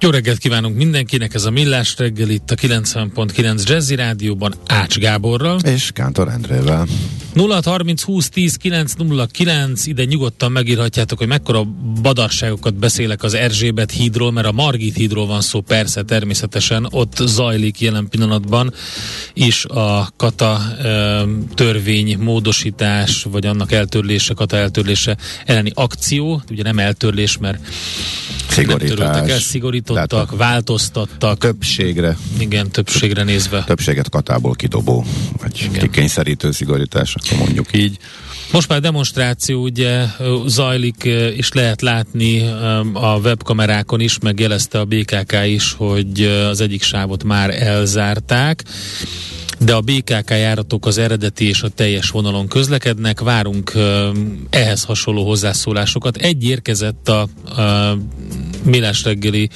Jó reggelt kívánunk mindenkinek, ez a Millás reggel itt a 90.9 Jazzy Rádióban Ács Gáborral. És Kántor Endrével. 0630 20 10 909, ide nyugodtan megírhatjátok, hogy mekkora badarságokat beszélek az Erzsébet hídról, mert a Margit hídról van szó, persze, természetesen, ott zajlik jelen pillanatban is a kata e, törvény módosítás, vagy annak eltörlése, kata eltörlése elleni akció, ugye nem eltörlés, mert Szigorítás. Nem el, szigorítottak, változtattak. Többségre. Igen, többségre nézve. Többséget katából kidobó, vagy Igen. kikényszerítő szigorítás, akkor mondjuk így. Most már demonstráció ugye zajlik, és lehet látni a webkamerákon is, meg jelezte a BKK is, hogy az egyik sávot már elzárták de a BKK járatok az eredeti és a teljes vonalon közlekednek. Várunk ehhez hasonló hozzászólásokat. Egy érkezett a, a Millás reggeli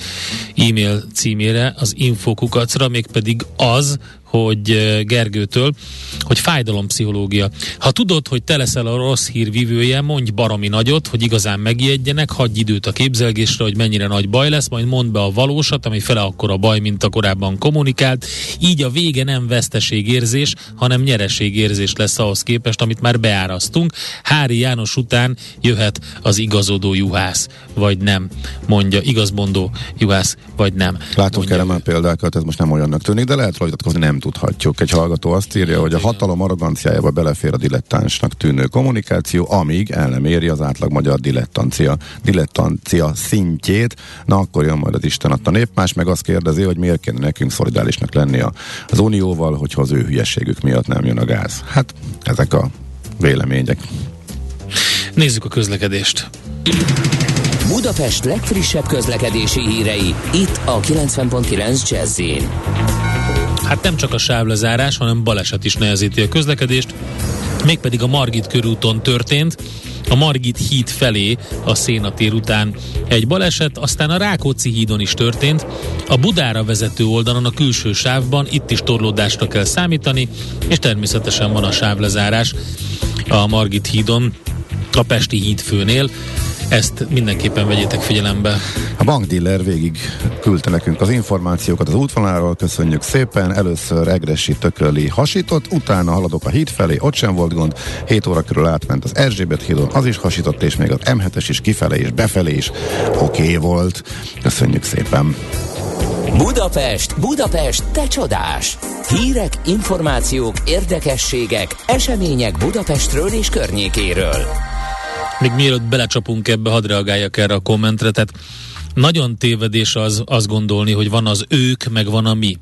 e-mail címére, az infokukacra, mégpedig az, hogy Gergőtől, hogy fájdalompszichológia. Ha tudod, hogy te leszel a rossz hír vívője, mondj baromi nagyot, hogy igazán megijedjenek, hagyj időt a képzelgésre, hogy mennyire nagy baj lesz, majd mondd be a valósat, ami fele akkor a baj, mint a korábban kommunikált. Így a vége nem veszteségérzés, hanem nyereségérzés lesz ahhoz képest, amit már beárasztunk. Hári János után jöhet az igazodó juhász, vagy nem, mondja, igazmondó juhász, vagy nem. Látunk erre már példákat, ez most nem olyannak tűnik, de lehet rajtatkozni, nem tudhatjuk. Egy hallgató azt írja, hogy a hatalom arroganciájába belefér a dilettánsnak tűnő kommunikáció, amíg el nem éri az átlag magyar dilettancia, dilettancia szintjét. Na akkor jön majd az Isten adta nép. Más meg azt kérdezi, hogy miért kéne nekünk szolidálisnak lenni az Unióval, hogyha az ő hülyeségük miatt nem jön a gáz. Hát ezek a vélemények. Nézzük a közlekedést. Budapest legfrissebb közlekedési hírei, itt a 90.9 jazz Hát nem csak a sávlezárás, hanem baleset is nehezíti a közlekedést, mégpedig a Margit körúton történt, a Margit híd felé a Szénatér után egy baleset, aztán a Rákóczi hídon is történt. A Budára vezető oldalon a külső sávban itt is torlódásra kell számítani, és természetesen van a sávlezárás a Margit hídon, a Pesti híd főnél, ezt mindenképpen vegyétek figyelembe. A bankdiller végig küldte nekünk az információkat az útvonalról, köszönjük szépen. Először Egresi tököli hasított, utána haladok a híd felé, ott sem volt gond. 7 óra körül átment az Erzsébet hídon, az is hasított, és még az M7-es is kifele és befelé is oké okay volt. Köszönjük szépen. Budapest, Budapest, te csodás! Hírek, információk, érdekességek, események Budapestről és környékéről. Még mielőtt belecsapunk ebbe, hadd reagáljak erre a kommentre, tehát nagyon tévedés az azt gondolni, hogy van az ők, meg van a mi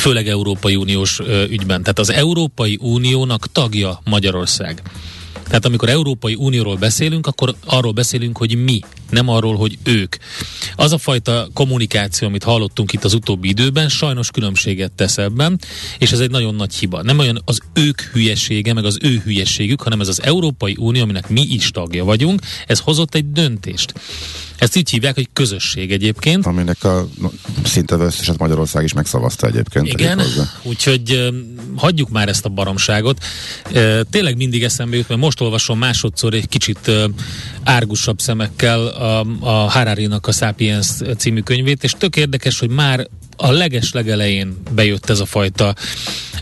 főleg Európai Uniós ügyben. Tehát az Európai Uniónak tagja Magyarország. Tehát amikor Európai Unióról beszélünk, akkor arról beszélünk, hogy mi, nem arról, hogy ők. Az a fajta kommunikáció, amit hallottunk itt az utóbbi időben, sajnos különbséget tesz ebben, és ez egy nagyon nagy hiba. Nem olyan az ők hülyesége, meg az ő hülyeségük, hanem ez az Európai Unió, aminek mi is tagja vagyunk, ez hozott egy döntést. Ezt így hívják, hogy közösség egyébként. Aminek a no, szinte összeset Magyarország is megszavazta egyébként. Igen, úgyhogy hagyjuk már ezt a baromságot. Tényleg mindig eszembe jut, mert most olvasom másodszor egy kicsit árgusabb szemekkel a, a Harari-nak a Sapiens című könyvét, és tök érdekes, hogy már a leges legelején bejött ez a fajta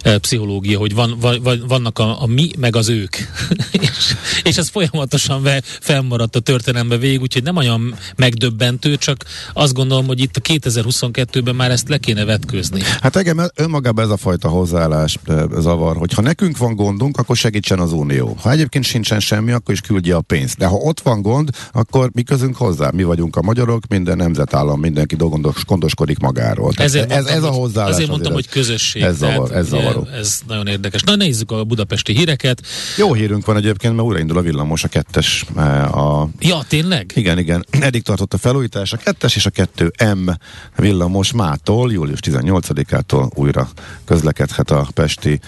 e, pszichológia, hogy van, van, vannak a, a mi, meg az ők. és, és ez folyamatosan ve, felmaradt a történelembe végig, úgyhogy nem olyan megdöbbentő, csak azt gondolom, hogy itt a 2022-ben már ezt le kéne vetkőzni. Hát engem önmagában ez a fajta hozzáállás e, zavar, hogy ha nekünk van gondunk, akkor segítsen az Unió. Ha egyébként sincsen semmi, akkor is küldje a pénzt. De ha ott van gond, akkor mi közünk hozzá? Mi vagyunk a magyarok, minden nemzetállam, mindenki gondos, gondoskodik magáról. Ezért ez, mondtam, ez a hozzáállás. Azért mondtam, hogy közösség. Ez, zavar, tehát, ez zavaró. Ez nagyon érdekes. Na nézzük a budapesti híreket. Jó hírünk van egyébként, mert újraindul a villamos, a kettes. eh, A, Ja, tényleg? igen, igen. Eddig tartott a felújítás, a kettes és a 2M villamos mától, július 18-ától újra közlekedhet a pesti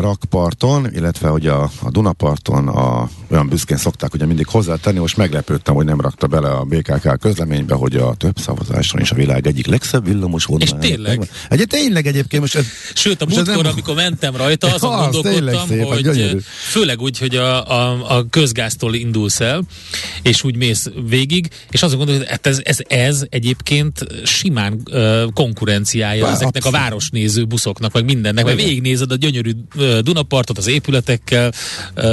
rakparton, illetve hogy a, a Dunaparton a, olyan büszkén szokták ugye mindig hozzátenni, most meglepődtem, hogy nem rakta bele a BKK közleménybe, hogy a több szavazáson is a világ egyik legszebb villamos vonal. És tényleg? Egy, tényleg egyébként most ez, Sőt, a múltkor, nem- amikor mentem rajta, azon az gondolkodtam, szép, hogy gyönyörű. főleg úgy, hogy a, a, a közgáztól indulsz el, és úgy mész végig, és azon gondolod, hogy hát ez, ez, ez egyébként simán uh, konkurenciája Bár, ezeknek a abszolút. városnéző buszoknak, meg mindennek, mert végignézed a gyönyörű uh, Dunapartot az épületekkel,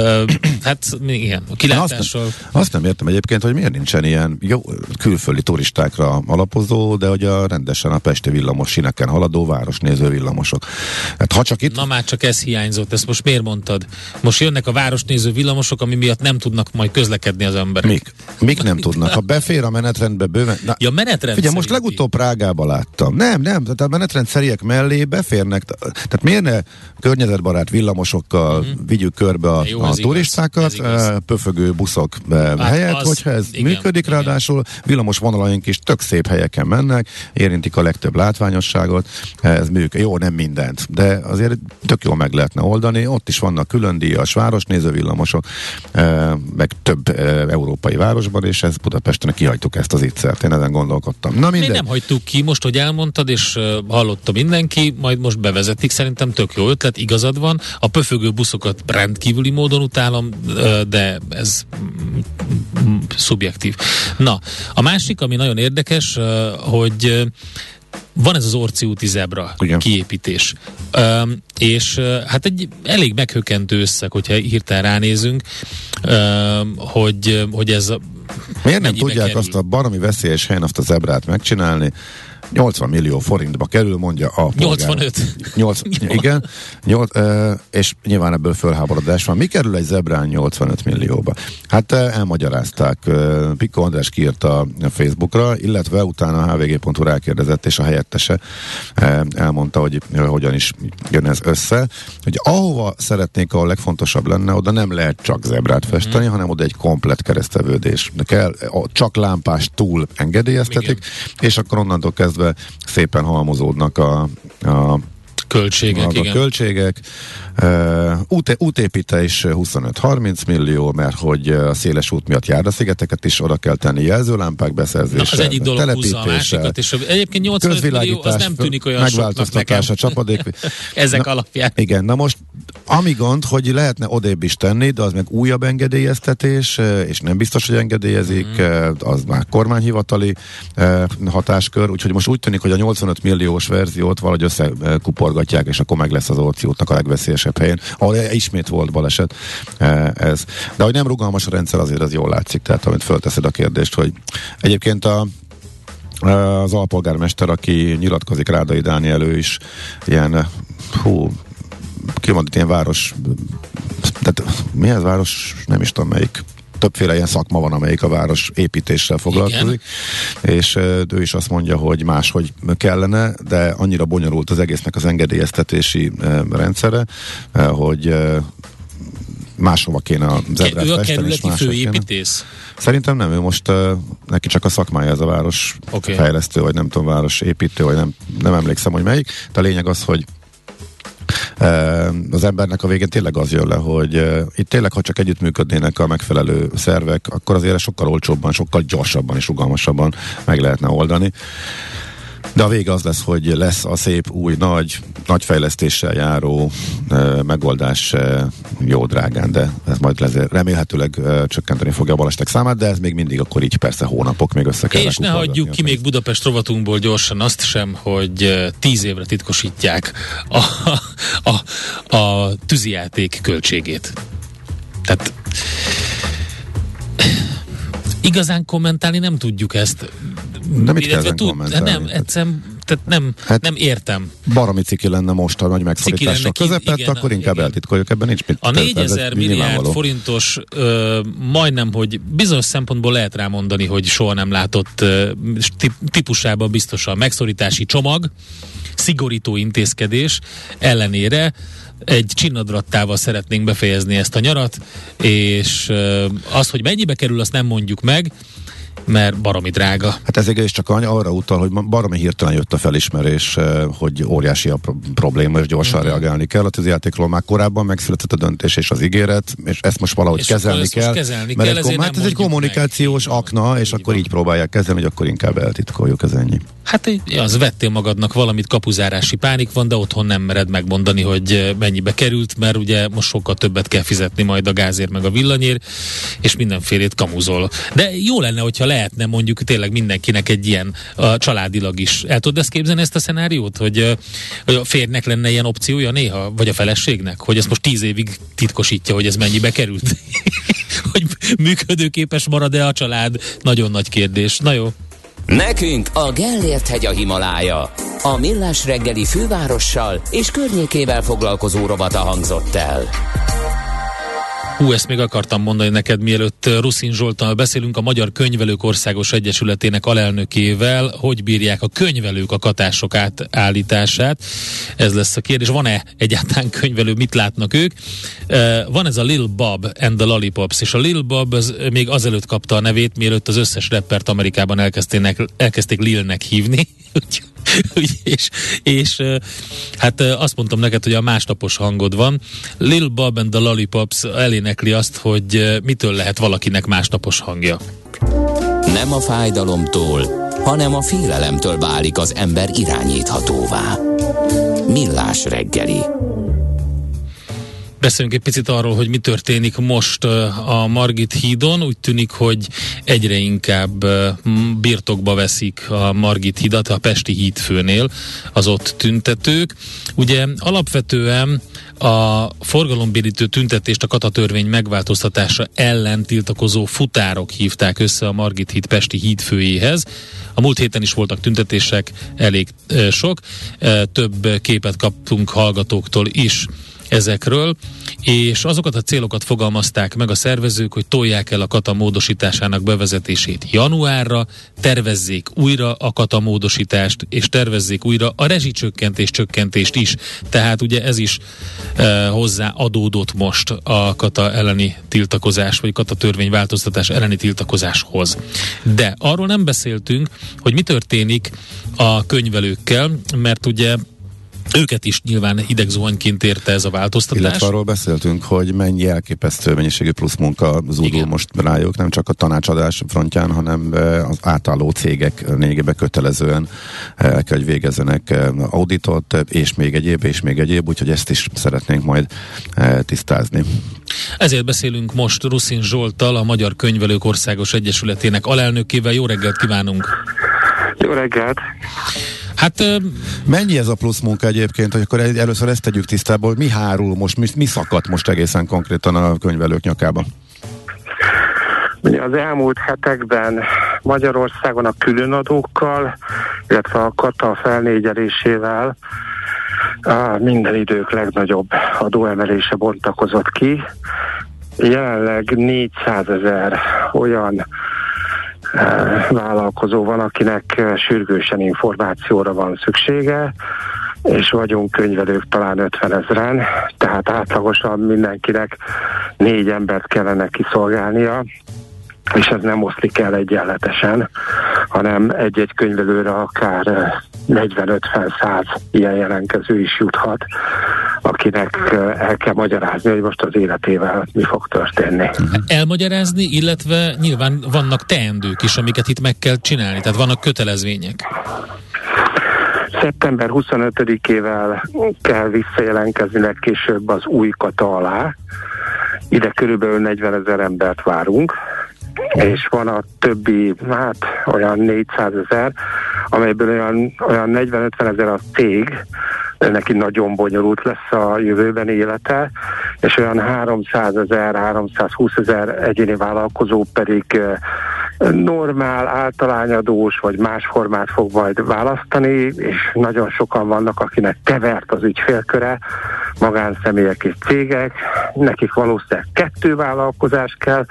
hát igen, a Azt kilátással. nem, azt nem értem egyébként, hogy miért nincsen ilyen jó, külföldi turistákra alapozó, de hogy a rendesen a Pesti villamos sineken haladó városnéző villamosok. Hát ha csak itt Na már csak ez hiányzott, ezt most miért mondtad? Most jönnek a városnéző villamosok, ami miatt nem tudnak majd közlekedni az emberek. Mik? Mik nem tudnak? Ha befér a menetrendbe bőven... Na, Ja, menetrend Figyelj, most legutóbb Prágába láttam. Nem, nem, tehát a menetrendszeriek mellé beférnek. Tehát miért ne környezetbarát villamosokkal uh-huh. vigyük körbe a. Jó, a igaz, turistákat, igaz. eh, pöfögő buszok eh, helyett, az- hogyha ez igen, működik, igen. ráadásul villamos vonalaink is tök szép helyeken mennek, érintik a legtöbb látványosságot, ez működik. Jó, nem mindent, de azért tök jól meg lehetne oldani. Ott is vannak külön díjas városnéző villamosok, eh, meg több eh, európai városban, és ez Budapesten kihagytuk ezt az ittszert. Én ezen gondolkodtam. Na Mi mindegy. nem hagytuk ki, most, hogy elmondtad, és hallotta mindenki, majd most bevezetik, szerintem tök jó ötlet, igazad van. A pöfögő buszokat rendkívüli módon utálom, de ez mm, mm, szubjektív. Na, a másik, ami nagyon érdekes, hogy van ez az Orci úti zebra Igen. kiépítés. Um, és uh, hát egy elég meghökkentő összeg, hogyha hirtelen ránézünk, um, hogy, hogy ez a Miért nem tudják kerül? azt a baromi veszélyes helyen azt a zebrát megcsinálni? 80 millió forintba kerül, mondja a polgár. 85. 8, igen, 8, e, és nyilván ebből fölháborodás van. Mi kerül egy zebrán 85 millióba? Hát elmagyarázták. Piko András kiírta a Facebookra, illetve utána a hvg.hu rákérdezett, és a helyettese elmondta, hogy hogyan is jön ez össze. Hogy ahova szeretnék, ahol legfontosabb lenne, oda nem lehet csak zebrát festeni, Mhm. hanem oda egy komplet keresztevődés. Kell, csak lámpás túl engedélyeztetik, és akkor onnantól kezdve szépen halmozódnak a, a költségek, a igen. költségek. Uh, út, útépítés 25-30 millió, mert hogy a széles út miatt járdaszigeteket is oda kell tenni jelzőlámpák beszerzése, az egyik dolog húzza a másikat, és egyébként 85 millió az nem tűnik olyan soknak megváltoztatása, nekem. csapadék. Ezek Na, alapján. Igen, na most Ami gond, hogy lehetne odébb is tenni, de az meg újabb engedélyeztetés, és nem biztos, hogy engedélyezik, mm. az már kormányhivatali hatáskör, úgyhogy most úgy tűnik, hogy a 85 milliós verziót valahogy összekuporgatják, és akkor meg lesz az orciótnak a legveszélyesebb helyen, ahol ismét volt baleset ez. De hogy nem rugalmas a rendszer, azért az jól látszik, tehát amit fölteszed a kérdést, hogy egyébként a az alpolgármester, aki nyilatkozik, Rádai Dániel, ő is ilyen, hú, kimondott ilyen város, tehát mi ez város, nem is tudom melyik, többféle ilyen szakma van, amelyik a város építéssel foglalkozik, Igen. és ő is azt mondja, hogy máshogy kellene, de annyira bonyolult az egésznek az engedélyeztetési rendszere, hogy máshova kéne a zebrát Ő a kerületi főépítész? Szerintem nem, ő most uh, neki csak a szakmája ez a város okay. fejlesztő, vagy nem tudom, város építő, vagy nem, nem emlékszem, hogy melyik. De a lényeg az, hogy az embernek a végén tényleg az jön le, hogy itt tényleg, ha csak együttműködnének a megfelelő szervek, akkor azért sokkal olcsóbban, sokkal gyorsabban és rugalmasabban meg lehetne oldani. De a vége az lesz, hogy lesz a szép, új, nagy, nagy fejlesztéssel járó e, megoldás e, jó drágán, de ez majd lesz, remélhetőleg e, csökkenteni fogja a balestek számát, de ez még mindig akkor így persze hónapok még össze kell. És ne hagyjuk ki még Budapest rovatunkból gyorsan azt sem, hogy tíz évre titkosítják a, a, a, a tűzijáték költségét. Tehát igazán kommentálni nem tudjuk ezt. De mit kell tud, Nem, egyszerűen tehát nem, hát nem értem. Baromi ciki lenne most a nagy megszorítások közepett, igen, akkor inkább igen. eltitkoljuk, ebben nincs mit. A 4000 milliárd forintos ö, majdnem, hogy bizonyos szempontból lehet rámondani, hogy soha nem látott ö, típusában biztosan megszorítási csomag, szigorító intézkedés ellenére egy csinnadrattával szeretnénk befejezni ezt a nyarat, és az, hogy mennyibe kerül, azt nem mondjuk meg, mert baromi drága. Hát ez egész csak arra utal, hogy baromi hirtelen jött a felismerés, eh, hogy óriási a probléma, és gyorsan uh-huh. reagálni kell. A játékról már korábban megszületett a döntés és az ígéret, és ezt most valahogy és kezelni kell. Kezelni mert kell, egy, hát ez egy kommunikációs meg. akna, és így akkor van. így próbálják kezelni, hogy akkor inkább eltitkoljuk, ez ennyi. Hát az vettél magadnak valamit, kapuzárási pánik van, de otthon nem mered megmondani, hogy eh, mennyibe került, mert ugye most sokkal többet kell fizetni majd a gázért meg a villanyért, és mindenfélét kamuzol. De jó lenne, hogyha lehetne mondjuk tényleg mindenkinek egy ilyen a családilag is. El tudod ezt képzelni ezt a szenáriót, hogy, hogy a férnek lenne ilyen opciója néha, vagy a feleségnek, hogy ezt most tíz évig titkosítja, hogy ez mennyibe került? hogy működőképes marad-e a család? Nagyon nagy kérdés. Na jó. Nekünk a Gellért hegy a Himalája. A Millás reggeli fővárossal és környékével foglalkozó rovata hangzott el. Hú, ezt még akartam mondani neked, mielőtt Ruszin Zsoltal beszélünk a Magyar Könyvelők Országos Egyesületének alelnökével, hogy bírják a könyvelők a katások átállítását. Ez lesz a kérdés. Van-e egyáltalán könyvelő, mit látnak ők? Van ez a Lil Bob and the Lollipops, és a Lil Bob az még azelőtt kapta a nevét, mielőtt az összes rappert Amerikában elkezdték Lilnek hívni. és, és hát azt mondtam neked, hogy a másnapos hangod van. Lil Bob and the Lollipops elénekli azt, hogy mitől lehet valakinek másnapos hangja. Nem a fájdalomtól, hanem a félelemtől válik az ember irányíthatóvá. Millás reggeli. Beszéljünk egy picit arról, hogy mi történik most a Margit hídon. Úgy tűnik, hogy egyre inkább birtokba veszik a Margit hidat, a Pesti hídfőnél az ott tüntetők. Ugye alapvetően a forgalombérítő tüntetést a katatörvény megváltoztatása ellen tiltakozó futárok hívták össze a Margit híd Pesti hídfőjéhez. A múlt héten is voltak tüntetések, elég sok. Több képet kaptunk hallgatóktól is ezekről, és azokat a célokat fogalmazták meg a szervezők, hogy tolják el a kata módosításának bevezetését januárra, tervezzék újra a kata módosítást, és tervezzék újra a rezsicsökkentés csökkentést is. Tehát ugye ez is e, hozzá adódott most a kata elleni tiltakozás, vagy kata törvényváltoztatás elleni tiltakozáshoz. De arról nem beszéltünk, hogy mi történik a könyvelőkkel, mert ugye Őket is nyilván idegzuhanyként érte ez a változtatás. Illetve arról beszéltünk, hogy mennyi elképesztő mennyiségű plusz munka zúdul most rájuk, nem csak a tanácsadás frontján, hanem az átálló cégek lényegében kötelezően el kell, hogy végezzenek auditot, és még egyéb, és még egyéb, úgyhogy ezt is szeretnénk majd tisztázni. Ezért beszélünk most Ruszin Zsoltal, a Magyar Könyvelők Országos Egyesületének alelnökével. Jó reggelt kívánunk! Jó reggelt! Hát mennyi ez a plusz munka egyébként, hogy akkor először ezt tegyük tisztába, hogy mi hárul most, mi, mi szakadt most egészen konkrétan a könyvelők nyakába? Az elmúlt hetekben Magyarországon a különadókkal, illetve a kata felnégyelésével a minden idők legnagyobb adóemelése bontakozott ki. Jelenleg 400 ezer olyan vállalkozó van, akinek sürgősen információra van szüksége, és vagyunk könyvelők talán 50 ezeren, tehát átlagosan mindenkinek négy embert kellene kiszolgálnia, és ez nem oszlik el egyenletesen, hanem egy-egy könyvelőre akár 40-50-100 ilyen jelentkező is juthat, akinek el kell magyarázni, hogy most az életével mi fog történni. Elmagyarázni, illetve nyilván vannak teendők is, amiket itt meg kell csinálni, tehát vannak kötelezvények. Szeptember 25-ével kell visszajelentkezni legkésőbb az új kata alá. Ide körülbelül 40 ezer embert várunk, és van a többi, hát olyan 400 ezer, amelyből olyan, olyan 40-50 ezer a cég, neki nagyon bonyolult lesz a jövőben élete, és olyan 300 ezer, 320 ezer egyéni vállalkozó pedig normál, általányadós vagy más formát fog majd választani, és nagyon sokan vannak, akinek kevert az ügyfélköre, magánszemélyek és cégek, nekik valószínűleg kettő vállalkozás kell,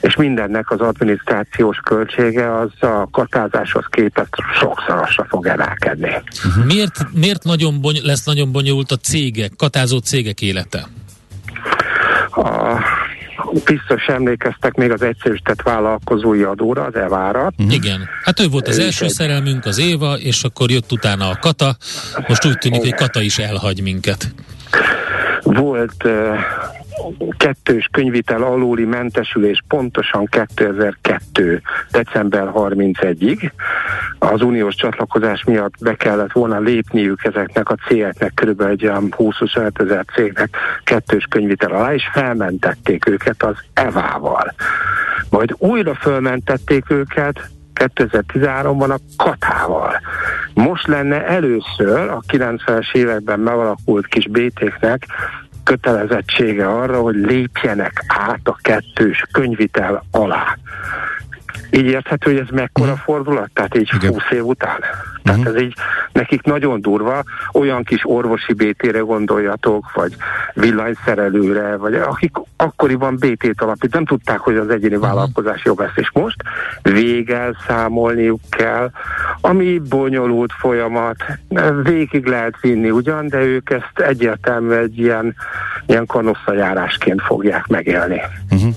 és mindennek az adminisztrációs költsége az a katázáshoz képest sokszorosra fog emelkedni. Miért, miért nagyon bony- lesz nagyon bonyolult a cégek, katázó cégek élete? A, biztos emlékeztek még az egyszerűsített vállalkozói adóra, az EVÁra. Uh-huh. Igen. Hát ő volt az első egy... szerelmünk, az Éva, és akkor jött utána a Kata. Most úgy tűnik, hogy Kata is elhagy minket. Volt kettős könyvitel alóli mentesülés pontosan 2002. december 31-ig. Az uniós csatlakozás miatt be kellett volna lépniük ezeknek a cégeknek, körülbelül egy olyan 20-25 ezer cégnek kettős könyvitel alá, és felmentették őket az EVA-val. Majd újra felmentették őket 2013-ban a katával. Most lenne először a 90-es években megalakult kis BT-knek kötelezettsége arra, hogy lépjenek át a kettős könyvitel alá. Így érthető, hogy ez mekkora uh-huh. fordulat? Tehát így Igen. 20 év után. Tehát uh-huh. ez így nekik nagyon durva, olyan kis orvosi BT-re gondoljatok, vagy villanyszerelőre, vagy akik akkoriban BT-t alapít, nem tudták, hogy az egyéni uh-huh. vállalkozás jobb lesz, és most végel számolniuk kell, ami bonyolult folyamat, végig lehet vinni ugyan, de ők ezt egyértelmű egy ilyen, ilyen kanosszajárásként fogják megélni. Uh-huh.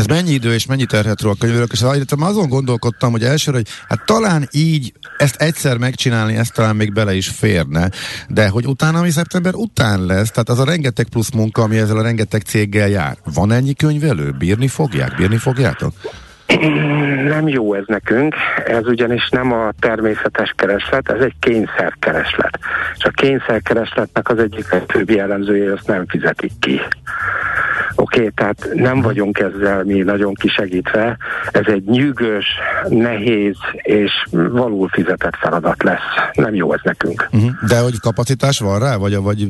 Ez mennyi idő és mennyi terhet a könyvelők, és azon gondolkodtam, hogy elsőre, hogy hát talán így ezt egyszer megcsinálni, ezt talán még bele is férne, de hogy utána, ami szeptember után lesz, tehát az a rengeteg plusz munka, ami ezzel a rengeteg céggel jár. Van ennyi könyvelő? Bírni fogják? Bírni fogjátok? Nem jó ez nekünk, ez ugyanis nem a természetes kereslet, ez egy kényszerkereslet. És a kényszerkeresletnek az egyik legfőbb jellemzője, azt nem fizetik ki. Oké, okay, tehát nem vagyunk ezzel mi nagyon kisegítve. Ez egy nyűgös, nehéz és való fizetett feladat lesz. Nem jó ez nekünk. Uh-huh. De hogy kapacitás van rá? Vagy, vagy,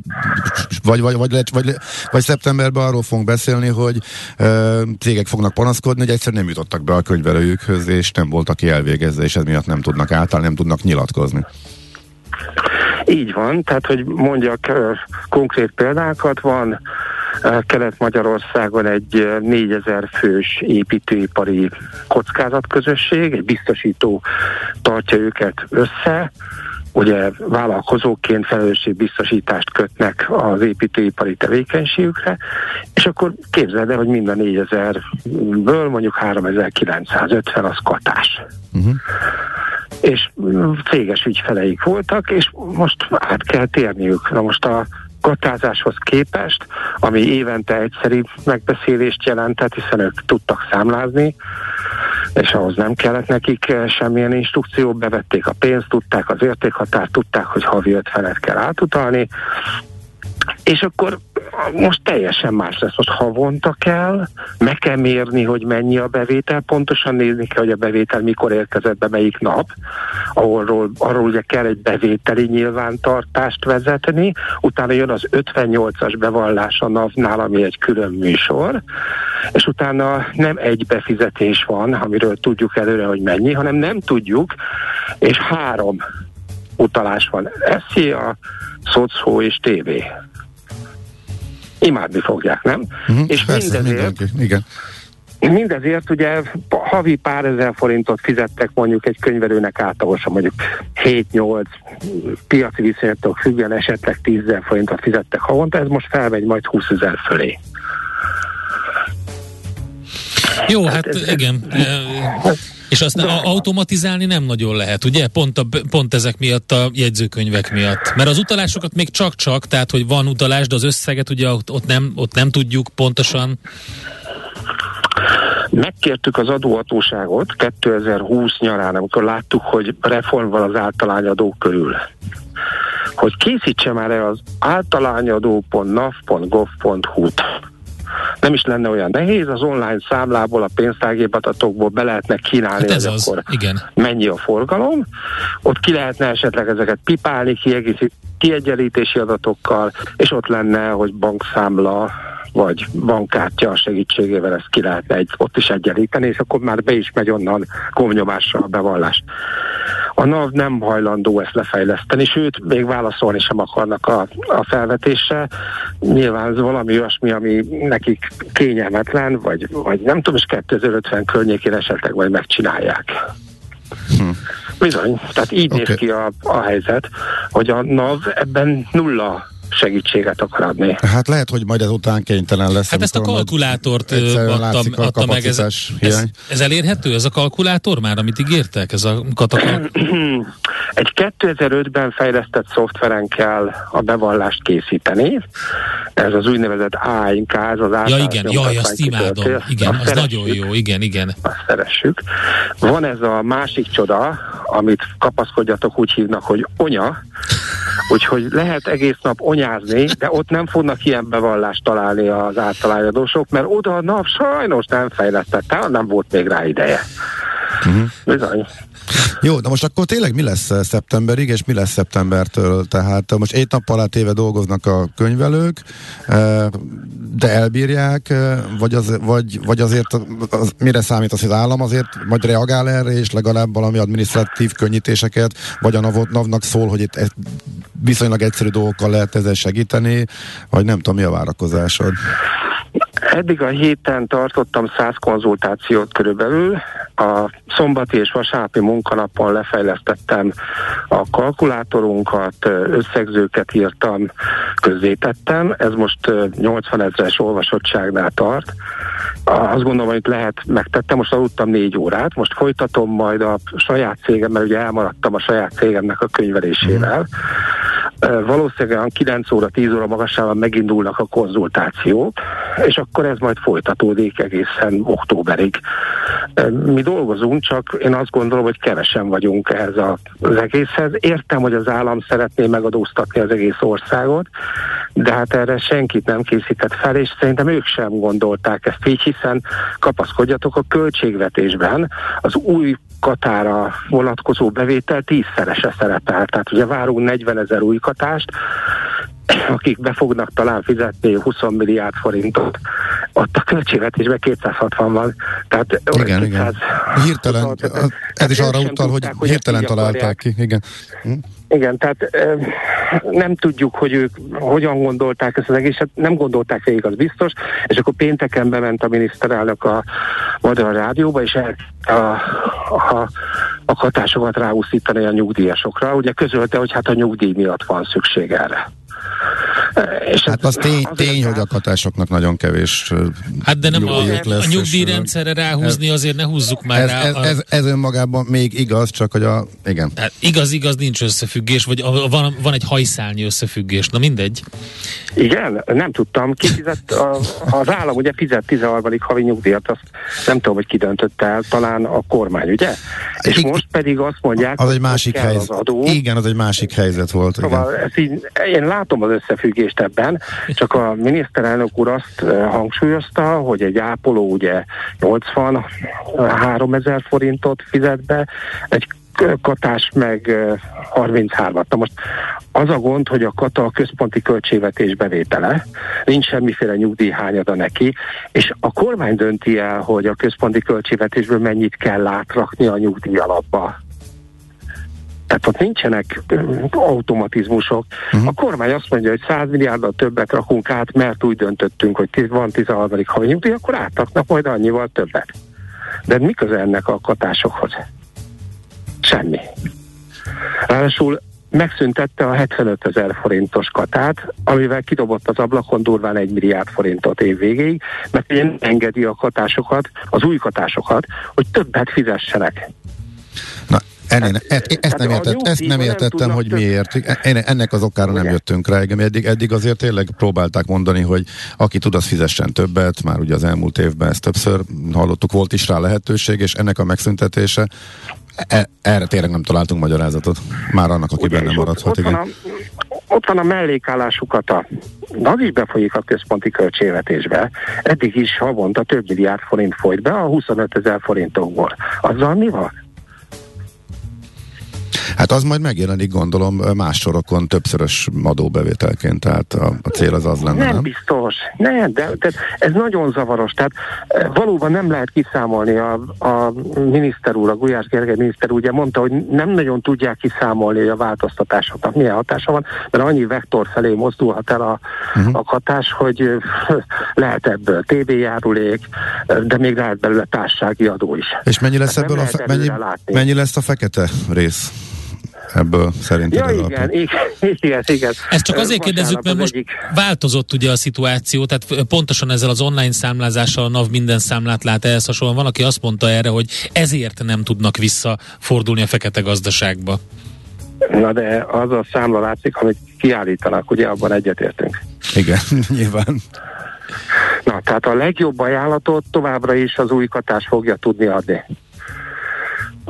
vagy, vagy, vagy, vagy, vagy szeptemberben arról fogunk beszélni, hogy ö, cégek fognak panaszkodni, hogy egyszer nem jutottak be a könyvelőjükhöz, és nem voltak ki elvégezve, és ez miatt nem tudnak átállni, nem tudnak nyilatkozni. Így van, tehát hogy mondjak konkrét példákat, van Kelet-Magyarországon egy 4000 fős építőipari kockázatközösség, egy biztosító tartja őket össze, ugye vállalkozóként felelősségbiztosítást kötnek az építőipari tevékenységükre, és akkor képzeld el, hogy mind a 4000-ből mondjuk 3950 az katás. Uh-huh. és céges ügyfeleik voltak, és most át kell térniük. Na most a katázáshoz képest, ami évente egyszeri megbeszélést jelentett, hiszen ők tudtak számlázni, és ahhoz nem kellett nekik eh, semmilyen instrukció, bevették a pénzt, tudták az értékhatárt, tudták, hogy havi öt felet kell átutalni, és akkor most teljesen más lesz. Most havonta kell, meg kell mérni, hogy mennyi a bevétel, pontosan nézni kell, hogy a bevétel mikor érkezett be, melyik nap, ahol arról ugye kell egy bevételi nyilvántartást vezetni, utána jön az 58-as bevallás a NAV-nál, ami egy külön műsor, és utána nem egy befizetés van, amiről tudjuk előre, hogy mennyi, hanem nem tudjuk, és három utalás van. SZIA, SZOCHO és TV imádni fogják, nem? Uh-huh, és persze, mindezért, igen. Mindezért ugye havi pár ezer forintot fizettek mondjuk egy könyvelőnek átlagosan mondjuk 7-8 piaci viszonyatok függően esetleg 10 ezer forintot fizettek havonta, ez most felmegy majd 20 ezer fölé. Jó, hát, hát ez, igen. Ez, és azt a, automatizálni nem nagyon lehet, ugye? Pont, a, pont ezek miatt a jegyzőkönyvek miatt. Mert az utalásokat még csak-csak, tehát hogy van utalás, de az összeget ugye ott, ott, nem, ott nem tudjuk pontosan. Megkértük az adóhatóságot 2020 nyarán, amikor láttuk, hogy reform van az általányadók körül hogy készítse már el az általányadó.nav.gov.hu-t nem is lenne olyan nehéz, az online számlából, a pénztárgépatatokból be lehetne kínálni, hát ez az, akkor igen. mennyi a forgalom. Ott ki lehetne esetleg ezeket pipálni, kiegyenlítési adatokkal, és ott lenne, hogy bankszámla vagy bankkártya segítségével ezt ki lehetne egy, ott is egyenlíteni, és akkor már be is megy onnan gomnyomással a bevallás. A NAV nem hajlandó ezt lefejleszteni, sőt, még válaszolni sem akarnak a, a felvetésre. Nyilván ez valami olyasmi, ami nekik kényelmetlen, vagy, vagy nem tudom, és 2050 környékén esetleg majd megcsinálják. Hm. Bizony, tehát így okay. néz ki a, a helyzet, hogy a NAV ebben nulla segítséget akar adni. Hát lehet, hogy majd ezután kénytelen lesz. Hát ezt a kalkulátort adta, adta meg. Ez, ez, ez elérhető, ez a kalkulátor már, amit ígértek? Ez a katakal... Egy 2005-ben fejlesztett szoftveren kell a bevallást készíteni. Ez az úgynevezett AINK, az Ja igen, jaj, azt imádom. Igen, azt az nagyon jó, igen, igen. Azt szeressük. Van ez a másik csoda, amit kapaszkodjatok úgy hívnak, hogy onya, úgyhogy lehet egész nap onyázni, de ott nem fognak ilyen bevallást találni az általányadósok, mert oda a nap sajnos nem fejlesztette, nem volt még rá ideje. Uh-huh. Bizony. Jó, de most akkor tényleg mi lesz eh, szeptemberig, és mi lesz szeptembertől? Tehát most egy nap alá téve dolgoznak a könyvelők, eh, de elbírják, eh, vagy, az, vagy, vagy azért az, mire számít az, hogy az állam azért majd reagál erre, és legalább valami administratív könnyítéseket, vagy a NAV-nak szól, hogy itt viszonylag egyszerű dolgokkal lehet ezzel segíteni, vagy nem tudom, mi a várakozásod? Eddig a héten tartottam 100 konzultációt körülbelül. A szombati és vasárnapi munkanapon lefejlesztettem a kalkulátorunkat, összegzőket írtam, közzétettem. Ez most 80 ezeres olvasottságnál tart. Azt gondolom, hogy lehet megtettem, most aludtam négy órát, most folytatom majd a saját cégem, mert ugye elmaradtam a saját cégemnek a könyvelésével. Mm valószínűleg 9 óra, 10 óra magasában megindulnak a konzultációk, és akkor ez majd folytatódik egészen októberig. Mi dolgozunk, csak én azt gondolom, hogy kevesen vagyunk ehhez az egészhez. Értem, hogy az állam szeretné megadóztatni az egész országot, de hát erre senkit nem készített fel, és szerintem ők sem gondolták ezt így, hiszen kapaszkodjatok a költségvetésben az új Katára vonatkozó bevétel tízszerese szerepel. Tehát ugye várunk 40 ezer új katást, akik be fognak talán fizetni 20 milliárd forintot, ott a költségvetésben 260 van. Tehát igen, 200, igen. Hirtelen, ez is arra utal, hogy hirtelen találták ki. Igen. Hm? Igen, tehát nem tudjuk, hogy ők hogyan gondolták ezt az egészet, nem gondolták végig, az biztos, és akkor pénteken bement a miniszterelnök a Magyar Rádióba, és el, a, a, a hatásokat ráúszítani a nyugdíjasokra. Ugye közölte, hogy hát a nyugdíj miatt van szükség erre. És Hát az tény, tény hogy a katásoknak nagyon kevés Hát de nem a, lesz, a nyugdíjrendszerre ráhúzni, azért ne húzzuk már ez, rá. ez, a, ez, ez önmagában még igaz, csak hogy a, igen. Hát igaz, igaz, nincs összefüggés, vagy a, van, van egy hajszálnyi összefüggés, na mindegy. Igen, nem tudtam. Ki fizet, a, az állam ugye fizet 13. havi nyugdíjat, azt nem tudom, hogy ki döntötte el, talán a kormány, ugye? És Igen. most pedig azt mondják, Az hogy egy másik kell helyzet. az adó. Igen, az egy másik helyzet volt. Igen. Szóval ezt így, én látom az összefüggést ebben, csak a miniszterelnök úr azt eh, hangsúlyozta, hogy egy ápoló ugye 83 ezer forintot fizet be, egy katás meg eh, 33-at. Na most az a gond, hogy a kata a központi költségvetés bevétele, nincs semmiféle nyugdíjhányada neki, és a kormány dönti el, hogy a központi költségvetésből mennyit kell átrakni a nyugdíj alapba. Tehát ott nincsenek automatizmusok. Uh-huh. A kormány azt mondja, hogy 100 milliárddal többet rakunk át, mert úgy döntöttünk, hogy van 13. havi nyugdíj, akkor átraknak majd annyival többet. De mi köze ennek a katásokhoz? Semmi. Ráadásul megszüntette a 75 ezer forintos katát, amivel kidobott az ablakon durván egy milliárd forintot év végéig, mert engedi a katásokat, az új katásokat, hogy többet fizessenek. Ennél, e, ezt, tehát nem a értett, ezt nem nem értettem, tudnak hogy miért. Én ennek az okára nem Ugye? jöttünk rá. Eddig, eddig azért tényleg próbálták mondani, hogy aki tud, az fizessen többet. Már ugye az elmúlt évben ezt többször hallottuk, volt is rá lehetőség, és ennek a megszüntetése e, erre tényleg nem találtunk magyarázatot. Már annak, aki Ugye, benne és ott, maradhat. ott, van Igen. a, ott van a az is befolyik a központi költségvetésbe. Eddig is havonta több milliárd forint folyt be a 25 ezer forintokból. Azzal mi van? Hát az majd megjelenik, gondolom, más sorokon többszörös adóbevételként, tehát a, a cél az az lenne, Nem, nem? biztos. Nem, de, de ez nagyon zavaros. Tehát eh, valóban nem lehet kiszámolni. A, a miniszter úr, a Gulyás Gergely miniszter ugye mondta, hogy nem nagyon tudják kiszámolni, a változtatásoknak milyen hatása van, mert annyi vektor felé mozdulhat el a, uh-huh. a katás, hogy eh, lehet ebből TB járulék, de még lehet belőle társasági adó is. És mennyi lesz Hát ebből a, fe, mennyi, mennyi lesz a fekete rész ebből szerinted? Ja, ez igen, igen, igen, igen. Ezt csak azért kérdezzük, mert az most egyik- változott ugye a szituáció, tehát pontosan ezzel az online számlázással a NAV minden számlát lát ehhez hasonlóan. Van, aki azt mondta erre, hogy ezért nem tudnak visszafordulni a fekete gazdaságba. Na de az a számla látszik, amit kiállítanak, ugye abban egyetértünk. Igen, nyilván. Na, tehát a legjobb ajánlatot továbbra is az új katás fogja tudni adni.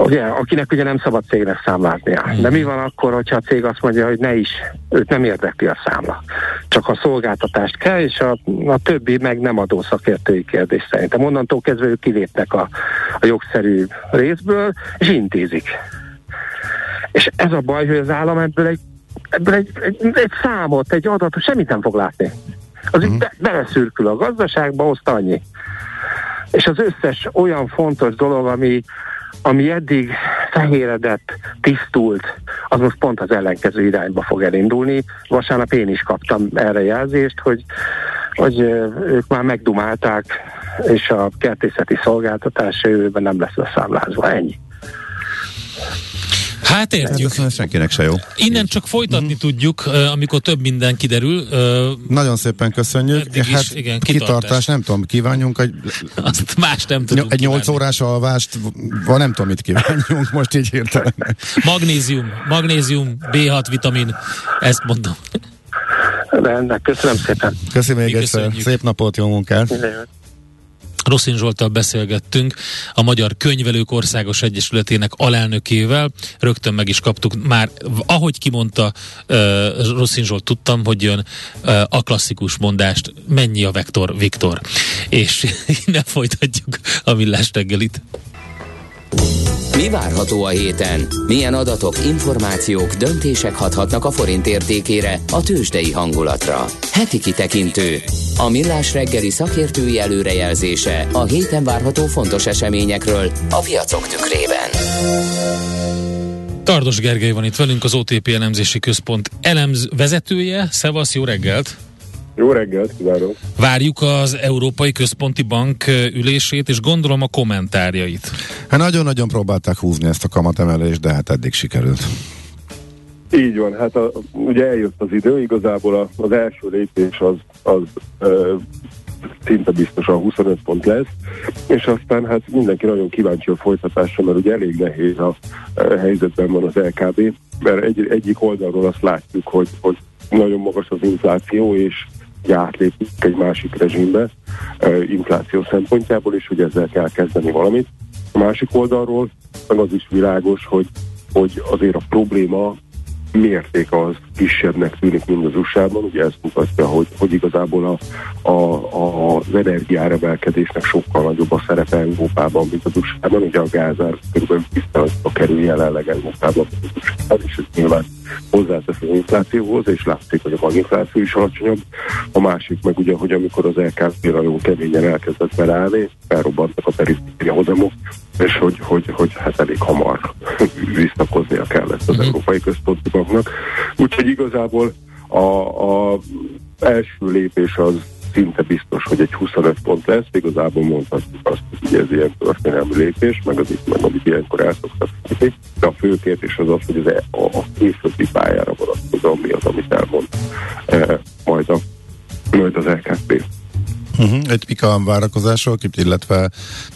Ugye, akinek ugye nem szabad cégnek számláznia. De mi van akkor, hogyha a cég azt mondja, hogy ne is, őt nem érdekli a számla. Csak a szolgáltatást kell, és a, a többi meg nem adó szakértői kérdés szerintem. Onnantól kezdve ők kilépnek a, a jogszerű részből, és intézik. És ez a baj, hogy az állam ebből egy, ebből egy, egy, egy számot, egy adatot, semmit nem fog látni. Az uh-huh. be, beleszürkül a gazdaságba, azt annyi. És az összes olyan fontos dolog, ami, ami eddig fehéredett, tisztult, az most pont az ellenkező irányba fog elindulni. Vasárnap én is kaptam erre jelzést, hogy, hogy ők már megdumálták, és a kertészeti szolgáltatás jövőben nem lesz leszámlázva. Ennyi. Hát Hát értjük. ez senkinek se jó. Innen csak folytatni tudjuk, ö, amikor több minden kiderül. Ö, Nagyon szépen köszönjük. Eddig is, hát igen, kitartás. kitartás. nem tudom, kívánjunk egy, Azt más nem tudunk egy 8 kívánni. órás alvást, van nem tudom, mit kívánjunk most így hirtelen. Magnézium, magnézium, B6 vitamin, ezt mondom. Rendben, köszönöm szépen. Köszi még egyszer. köszönjük. Szép napot, jó munkát. Minden jót. Rosszin Zsoltal beszélgettünk, a Magyar Könyvelők Országos Egyesületének alelnökével. Rögtön meg is kaptuk már, ahogy kimondta Rosszin Zsolt, tudtam, hogy jön a klasszikus mondást, mennyi a vektor, Viktor. És innen folytatjuk a millás reggelit. Mi várható a héten? Milyen adatok, információk, döntések hathatnak a forint értékére, a tőzsdei hangulatra? Heti kitekintő. A millás reggeli szakértői előrejelzése a héten várható fontos eseményekről a piacok tükrében. Tardos Gergely van itt velünk, az OTP elemzési központ elemz vezetője. Szevasz, jó reggelt! Jó reggelt, kívánok! Várjuk az Európai Központi Bank ülését, és gondolom a kommentárjait. Hát nagyon-nagyon próbálták húzni ezt a kamatemelést, de hát eddig sikerült. Így van, hát a, ugye eljött az idő, igazából a, az első lépés az, az ö, szinte biztosan 25 pont lesz, és aztán hát mindenki nagyon kíváncsi a folytatásra, mert ugye elég nehéz a, a helyzetben van az LKB, mert egy, egyik oldalról azt látjuk, hogy, hogy nagyon magas az infláció, és átlépünk egy másik rezsimbe infláció szempontjából, és hogy ezzel kell kezdeni valamit. A másik oldalról meg az is világos, hogy, hogy azért a probléma mérték az kisebbnek tűnik, mint az USA-ban. Ugye ez mutatja, hogy, hogy igazából a, a, a, az energiáremelkedésnek sokkal nagyobb a szerepe Európában, mint az USA-ban. Ugye a gázár kb. a kerül jelenleg Európában, mint az USA-ban, és ez nyilván hozzátesz az inflációhoz, és látszik, hogy a maginfláció is alacsonyabb. A másik meg ugye, hogy amikor az LKP nagyon keményen elkezdett belállni, felrobbantak a periféria hozamok, és hogy, hogy, hogy hát elég hamar visszakoznia kellett az mm. Európai Központi Banknak. Úgyhogy igazából a, a első lépés az szinte biztos, hogy egy 25 pont lesz, igazából mondhatjuk azt, hogy ez ilyen történelmi lépés, meg, az, meg amit ilyenkor el szoktak de a fő kérdés az az, hogy az, e- a, a későbbi pályára vonatkozóan mi az, amit elmond e, majd, a, majd az LKP. Uh-huh. Egy pika várakozások, illetve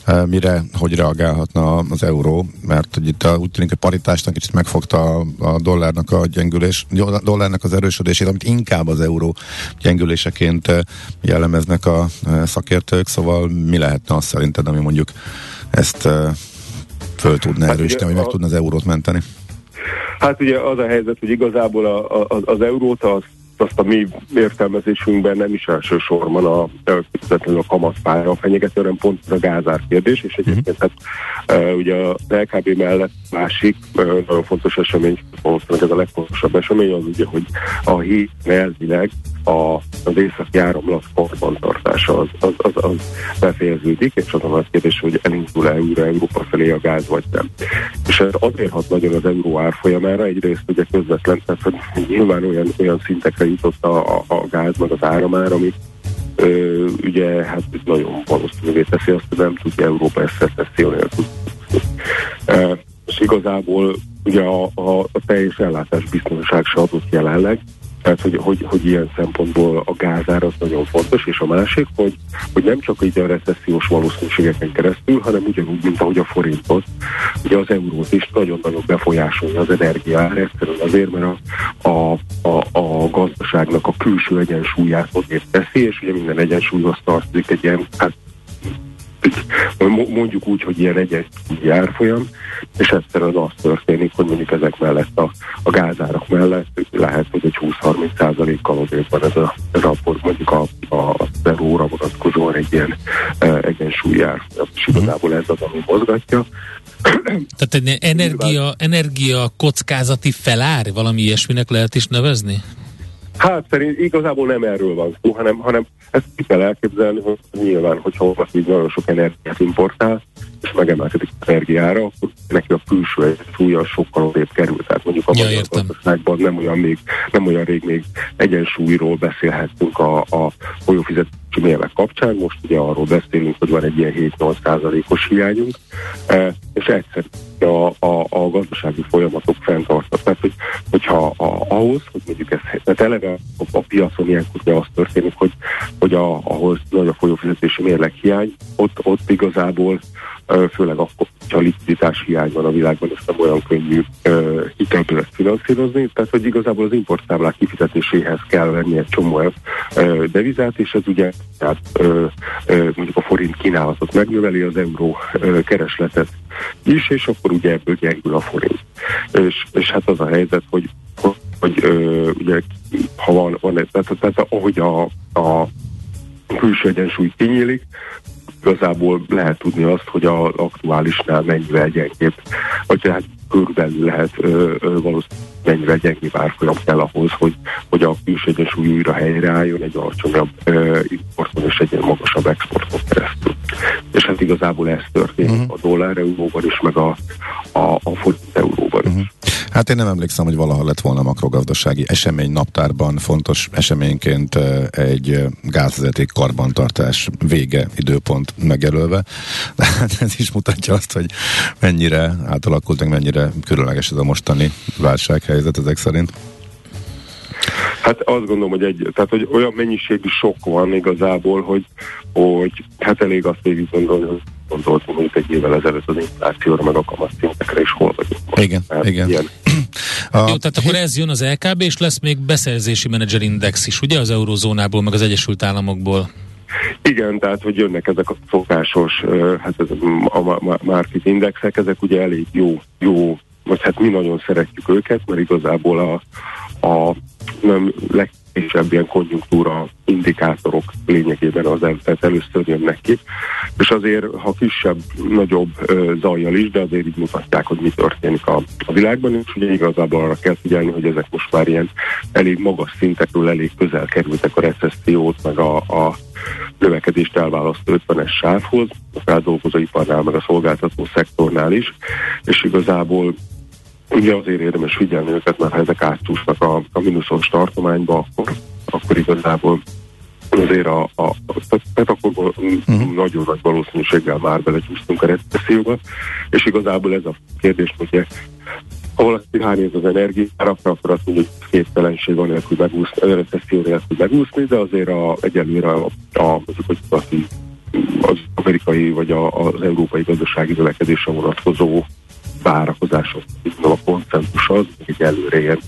e, mire, hogy reagálhatna az euró, mert hogy itt a, úgy tűnik, hogy paritásnak kicsit megfogta a, a dollárnak a gyengülés, a dollárnak az erősödését, amit inkább az euró gyengüléseként e, jellemeznek a e, szakértők, szóval mi lehetne az szerinted, ami mondjuk ezt e, föl tudna hát erősíteni, vagy meg tudna az eurót menteni? Hát ugye az a helyzet, hogy igazából a, a, az eurót az azt a mi értelmezésünkben nem is elsősorban a, a kamatpályra fenyegető, hanem pont a gázár kérdés, és egyébként hát, uh, ugye a LKB mellett másik uh, nagyon fontos esemény, valószínűleg ez a legfontosabb esemény, az ugye, hogy a híd elvileg a, az északi áramlat karbantartása az, az, az, az befejeződik, és az a nagy kérdés, hogy elindul-e újra Európa felé a gáz, vagy nem. És ez azért hat nagyon az euró árfolyamára, egyrészt ugye közvetlen, tehát hogy nyilván olyan, olyan szintekre jutott a, a, a gáz, meg az áramár, ami ö, ugye hát nagyon valószínűvé teszi azt, hogy nem tudja Európa ezt recesszió nélkül. És igazából ugye a, a, a teljes ellátás biztonság se adott jelenleg, tehát, hogy, hogy, hogy ilyen szempontból a gázár az nagyon fontos, és a másik, hogy, hogy nem csak így a recessziós valószínűségeken keresztül, hanem ugyanúgy, mint ahogy a forintot, ugye az eurót is nagyon-nagyon befolyásolja az energiár, egyszerűen azért, mert a, a, a, a gazdaságnak a külső egyensúlyát azért teszi, és ugye minden egyensúlyhoz tartozik egy ilyen, hát mondjuk úgy, hogy ilyen egy árfolyam, és egyszerűen az történik, hogy mondjuk ezek mellett a, a gázárak mellett lehet, hogy egy 20-30 százalékkal azért van ez a, ez a mondjuk a, a, a euróra vonatkozóan egy ilyen e, egyensúlyár. És igazából ez az, ami mozgatja. Tehát egy energia, energia kockázati felár, valami ilyesminek lehet is nevezni? Hát szerint igazából nem erről van szó, hanem, hanem ezt ki kell elképzelni, hogy nyilván, hogyha valaki nagyon sok energiát importál, és megemelkedik az energiára, akkor neki a külső súlya sokkal odébb kerül. Tehát mondjuk a ja, magyar gazdaságban nem olyan, még, nem olyan rég még egyensúlyról beszélhettünk a, a folyófizetési mérleg kapcsán. Most ugye arról beszélünk, hogy van egy ilyen 7-8 százalékos hiányunk, e, és egyszer a, a, a gazdasági folyamatok fenntartnak. Tehát, hogy, hogyha a, ahhoz, hogy mondjuk ez, tehát eleve a, a piacon ilyenkor ugye az történik, hogy, hogy a, ahhoz nagy a folyófizetési mérleg hiány, ott, ott igazából főleg akkor, hogyha likviditás hiány van a világban, és nem olyan könnyű hitelből finanszírozni. Tehát, hogy igazából az importszámlák kifizetéséhez kell venni egy csomó uh, devizát, és ez ugye tehát, mondjuk a forint kínálatot megnöveli, az euró keresletet is, és akkor ugye ebből gyengül a forint. És, és hát az a helyzet, hogy hogy uh, ugye, ha van, van ez, tehát, tehát ahogy a, a külső egyensúly kinyílik, igazából lehet tudni azt, hogy az aktuálisnál mennyivel gyengébb, vagy tehát körülbelül lehet ö, ö, valószínűleg mennyire gyengébb árfolyam kell ahhoz, hogy, hogy a külső egyensúly újra helyreálljon egy alacsonyabb ö, importon és egy magasabb exporton keresztül. És hát igazából ez történik uh-huh. a dollár euróban is, meg a, a, a forint euróban uh-huh. is. Hát én nem emlékszem, hogy valaha lett volna makrogazdasági esemény naptárban fontos eseményként egy gázvezeték karbantartás vége időpont megjelölve. De hát ez is mutatja azt, hogy mennyire átalakult, meg mennyire különleges ez a mostani válsághelyzet ezek szerint. Hát azt gondolom, hogy, egy, tehát, hogy olyan mennyiségű sok van igazából, hogy, hogy hát elég azt végig gondolni, hogy gondoltunk mondjuk egy évvel ezelőtt az inflációra, meg a kamatszintekre is hol vagyunk. Most. Igen, Tehát igen. Ilyen, A, Jó, tehát akkor ez jön az LKB, és lesz még beszerzési menedzserindex is, ugye az eurozónából, meg az Egyesült Államokból. Igen, tehát hogy jönnek ezek a szokásos, hát ez a ma- ma- market indexek, ezek ugye elég jó, jó, vagy hát mi nagyon szeretjük őket, mert igazából a, a nem legkisebb ilyen konjunktúra indikátorok lényegében az el, tehát először jönnek ki, és azért, ha kisebb, nagyobb zajjal is, de azért így mutatják, hogy mi történik a, a világban, és ugye igazából arra kell figyelni, hogy ezek most már ilyen elég magas szintekről elég közel kerültek a recessziót, meg a, a növekedést elválasztó 50-es sávhoz, a feldolgozóiparnál, meg a szolgáltató szektornál is, és igazából ugye azért érdemes figyelni őket, mert ha ezek átcsúsznak a, a mínuszos tartományba, akkor, akkor igazából azért a, a, a tehát akkor uh-huh. nagyon nagy valószínűséggel már belecsúsztunk a recesszióba, és igazából ez a kérdés, hogy ha valaki ránéz az energiárakra, akkor azt mondja, hogy képtelenség van nélkül megúszni, a recesszió nélkül megúszni, de azért a, egyelőre a, a, mondjuk, hogy az, az amerikai vagy a, az európai gazdasági növekedésre vonatkozó várakozások, a konszentus az, hogy előre ilyen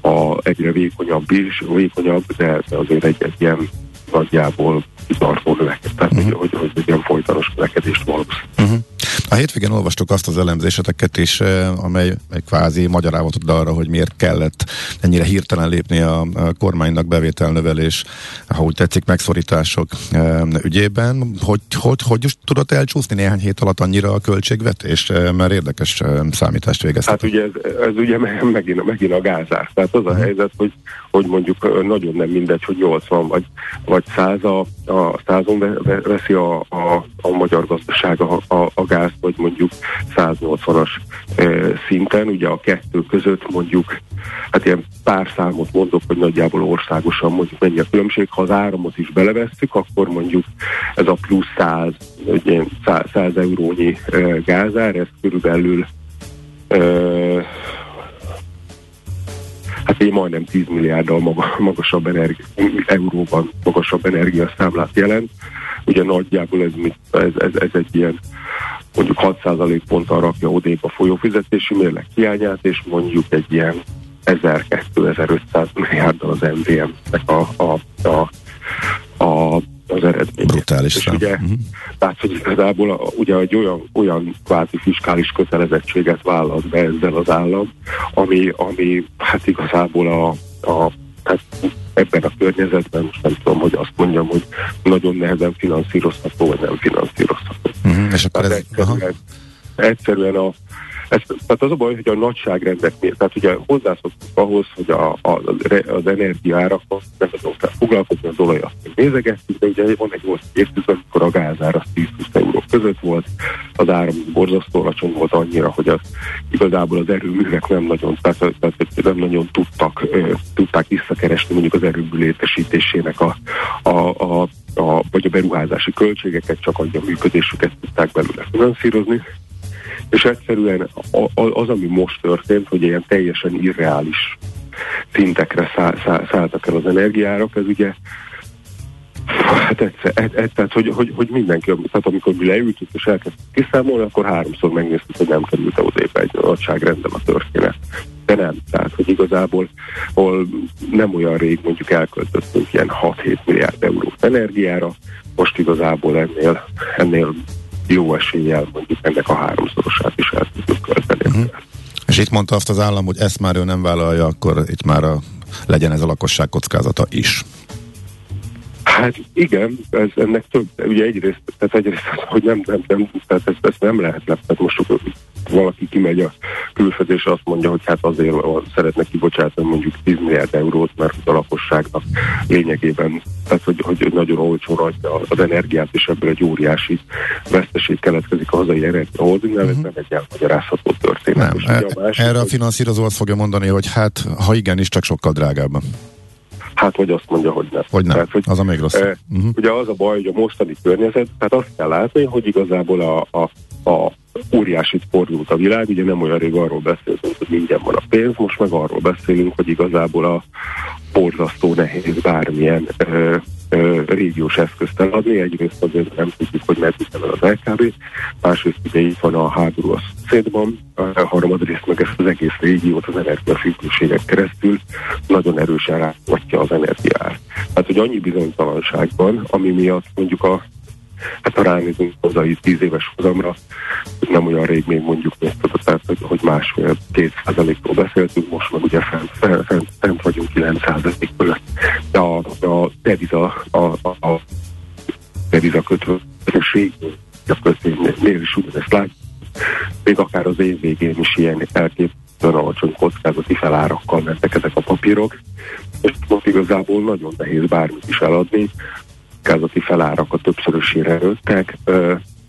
a egyre vékonyabb is, vékonyabb, de, azért egy, egy ilyen nagyjából kitartó növekedés, tehát uh-huh. hogy, hogy, hogy egy ilyen folytonos növekedést valószínű. A hétvégén olvastuk azt az elemzéseteket is, eh, amely egy kvázi magyarázatot ad arra, hogy miért kellett ennyire hirtelen lépni a, kormánynak bevételnövelés, ha úgy tetszik, megszorítások e, ügyében. Hogy, hogy, hogy tudott elcsúszni néhány hét alatt annyira a költségvetés? E, mert érdekes számítást végeztek. Hát ugye ez, ez ugye megint, megint a gázár. Tehát az a uh-huh. helyzet, hogy, hogy mondjuk nagyon nem mindegy, hogy 80 vagy, vagy 100 a, a százon veszi a, a, a magyar gazdaság a, a, a gáz, vagy mondjuk 180-as e, szinten, ugye a kettő között mondjuk, hát ilyen pár számot mondok, hogy nagyjából országosan mondjuk mennyi a különbség, ha az áramot is belevesszük, akkor mondjuk ez a plusz 100, ugye 100, 100 eurónyi gázár, ez körülbelül hát így majdnem 10 milliárddal magasabb energi, euróban magasabb energiaszámlát jelent. Ugye nagyjából ez, ez, ez, ez egy ilyen mondjuk 6% ponttal rakja odébb a folyófizetési mérleg hiányát, és mondjuk egy ilyen 1000-2500 milliárddal az MVM-nek a, a, a, a az eredmény. Brutális És ugye, uh-huh. tehát, hogy igazából a, ugye egy olyan, olyan kvázi fiskális kötelezettséget vállalt be ezzel az állam, ami, ami hát igazából a, a tehát ebben a környezetben, most nem tudom, hogy azt mondjam, hogy nagyon nehezen finanszírozható, vagy nem finanszírozható. Uh-huh. És akkor ez, egyszerűen, egyszerűen a, ez, tehát az a baj, hogy a nagyságrendek miért, tehát ugye hozzászoktuk ahhoz, hogy a, a, az energiaárakkal nem tudom foglalkozni, az olajat nézegettük, de ugye van egy 8 évtized, amikor a gázár az 10-20 euró között volt, az áram borzasztó alacsony volt annyira, hogy az, igazából az erőművek nem nagyon, tehát, tehát nem nagyon tudtak, tudták visszakeresni mondjuk az erőmű létesítésének a, a, a, a, vagy a beruházási költségeket, csak annyi a működésüket tudták belőle finanszírozni és egyszerűen az, ami most történt, hogy ilyen teljesen irreális szintekre száll, száll, szálltak el az energiárak, ez ugye Hát egyszer, et, et, tehát, hogy, hogy, hogy mindenki, tehát amikor mi leültünk és elkezdtük kiszámolni, akkor háromszor megnéztük, hogy nem került odébb egy nagyságrendben a történet. De nem, tehát, hogy igazából hol nem olyan rég mondjuk elköltöttünk ilyen 6-7 milliárd eurót energiára, most igazából ennél, ennél jó eséllyel mondjuk ennek a háromszorosát is el tudjuk költeni. Uh-huh. És itt mondta azt az állam, hogy ezt már ő nem vállalja, akkor itt már a, legyen ez a lakosság kockázata is. Hát igen, ez ennek több, ugye egyrészt, tehát egyrészt, hogy nem, nem, nem tehát ezt, ezt nem lehet le, tehát most valaki kimegy a külföldre, és azt mondja, hogy hát azért szeretne kibocsátani mondjuk 10 milliárd eurót, mert a lakosságnak lényegében, tehát hogy, hogy nagyon olcsó adja az energiát, és ebből egy óriási veszteség keletkezik a hazai energiaholdingnál, uh-huh. ez nem egy elmagyarázható történet. Nem, e- a másik, erre a finanszírozó azt fogja mondani, hogy hát, ha igen is, csak sokkal drágábban. Hát, vagy azt mondja, hogy nem. Hogy nem, tehát, hogy, az a még rossz. E, uh-huh. Ugye az a baj, hogy a mostani környezet, tehát azt kell látni, hogy igazából a, a, a óriásit fordult a világ, ugye nem olyan rég arról beszéltünk, hogy ingyen van a pénz, most meg arról beszélünk, hogy igazából a borzasztó nehéz bármilyen ö, ö, régiós eszközt eladni. Egyrészt azért nem tudjuk, hogy meddig el az LKB, másrészt ugye itt van a háború a szétban, a harmadrészt meg ezt az egész régiót az energiafüggőségek keresztül nagyon erősen ráhatja az energiát. Tehát, hogy annyi bizonytalanság ami miatt mondjuk a hát ha ránézünk hazai tíz éves hozamra, nem olyan rég még mondjuk még tudod, tehát, hogy, másfél-két százalékról beszéltünk, most meg ugye fent, fent, fent, vagyunk 9 százalék fölött. De a, a deviza, a, a, a deviza kötvénység, a kötvénynél is ugyanezt látjuk, még akár az év végén is ilyen elképzelhető alacsony kockázati felárakkal mentek ezek a papírok, és most igazából nagyon nehéz bármit is eladni, kockázati felárakat többszörösére nőttek,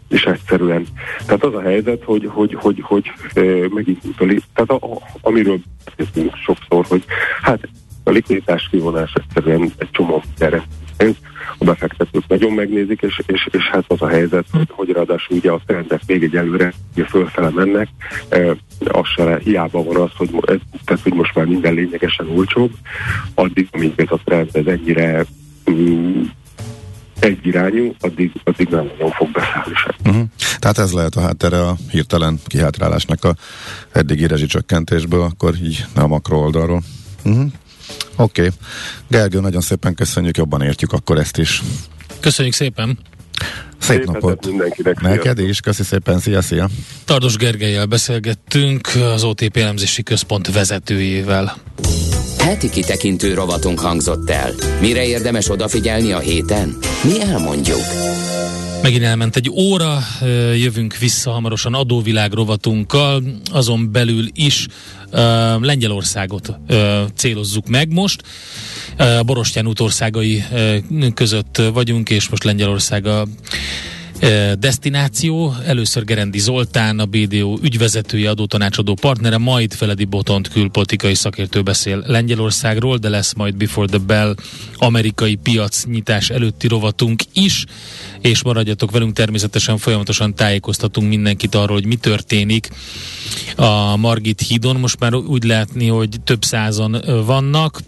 és egyszerűen. Tehát az a helyzet, hogy, hogy, hogy, hogy megint utali, tehát a, a, amiről beszéltünk sokszor, hogy hát a likviditás kivonás egyszerűen egy csomó gyere a befektetők nagyon megnézik, és, és, és hát az a helyzet, hogy, hogy ráadásul ugye a trendek még egy előre fölfele mennek, e, az se hiába van az, hogy, tehát, hogy most már minden lényegesen olcsóbb, addig, amíg ez a trend ez ennyire mm, egyirányú, addig, addig nem nagyon fog beszállni sem. Uh-huh. Tehát ez lehet a háttere a hirtelen kihátrálásnak a eddigi rezsicsökkentésből, akkor így nem a makro oldalról. Uh-huh. Oké. Okay. Gergő, nagyon szépen köszönjük, jobban értjük akkor ezt is. Köszönjük szépen! Szép, Szép napot mindenkinek. Neked is, köszi szépen, szia, szia. Tardos Gergelyel beszélgettünk, az OTP elemzési központ vezetőjével. Heti kitekintő rovatunk hangzott el. Mire érdemes odafigyelni a héten? Mi elmondjuk. Megint elment egy óra, jövünk vissza hamarosan adóvilág rovatunkkal, azon belül is Lengyelországot célozzuk meg most. A Borostyán útországai között vagyunk, és most Lengyelország a destináció. Először Gerendi Zoltán, a BDO ügyvezetője, adótanácsadó partnere, majd Feledi Botont külpolitikai szakértő beszél Lengyelországról, de lesz majd Before the Bell amerikai piac nyitás előtti rovatunk is, és maradjatok velünk, természetesen folyamatosan tájékoztatunk mindenkit arról, hogy mi történik a Margit hídon. Most már úgy látni, hogy több százan vannak,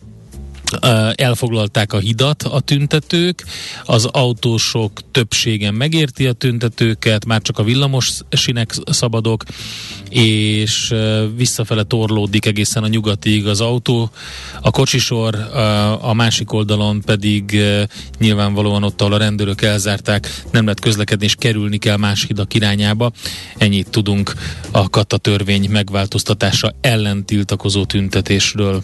elfoglalták a hidat a tüntetők, az autósok többségen megérti a tüntetőket, már csak a villamos sinek szabadok, és visszafele torlódik egészen a nyugatig az autó, a kocsisor, a másik oldalon pedig nyilvánvalóan ott, ahol a rendőrök elzárták, nem lehet közlekedni, és kerülni kell más hidak irányába. Ennyit tudunk a kata törvény megváltoztatása ellen tiltakozó tüntetésről.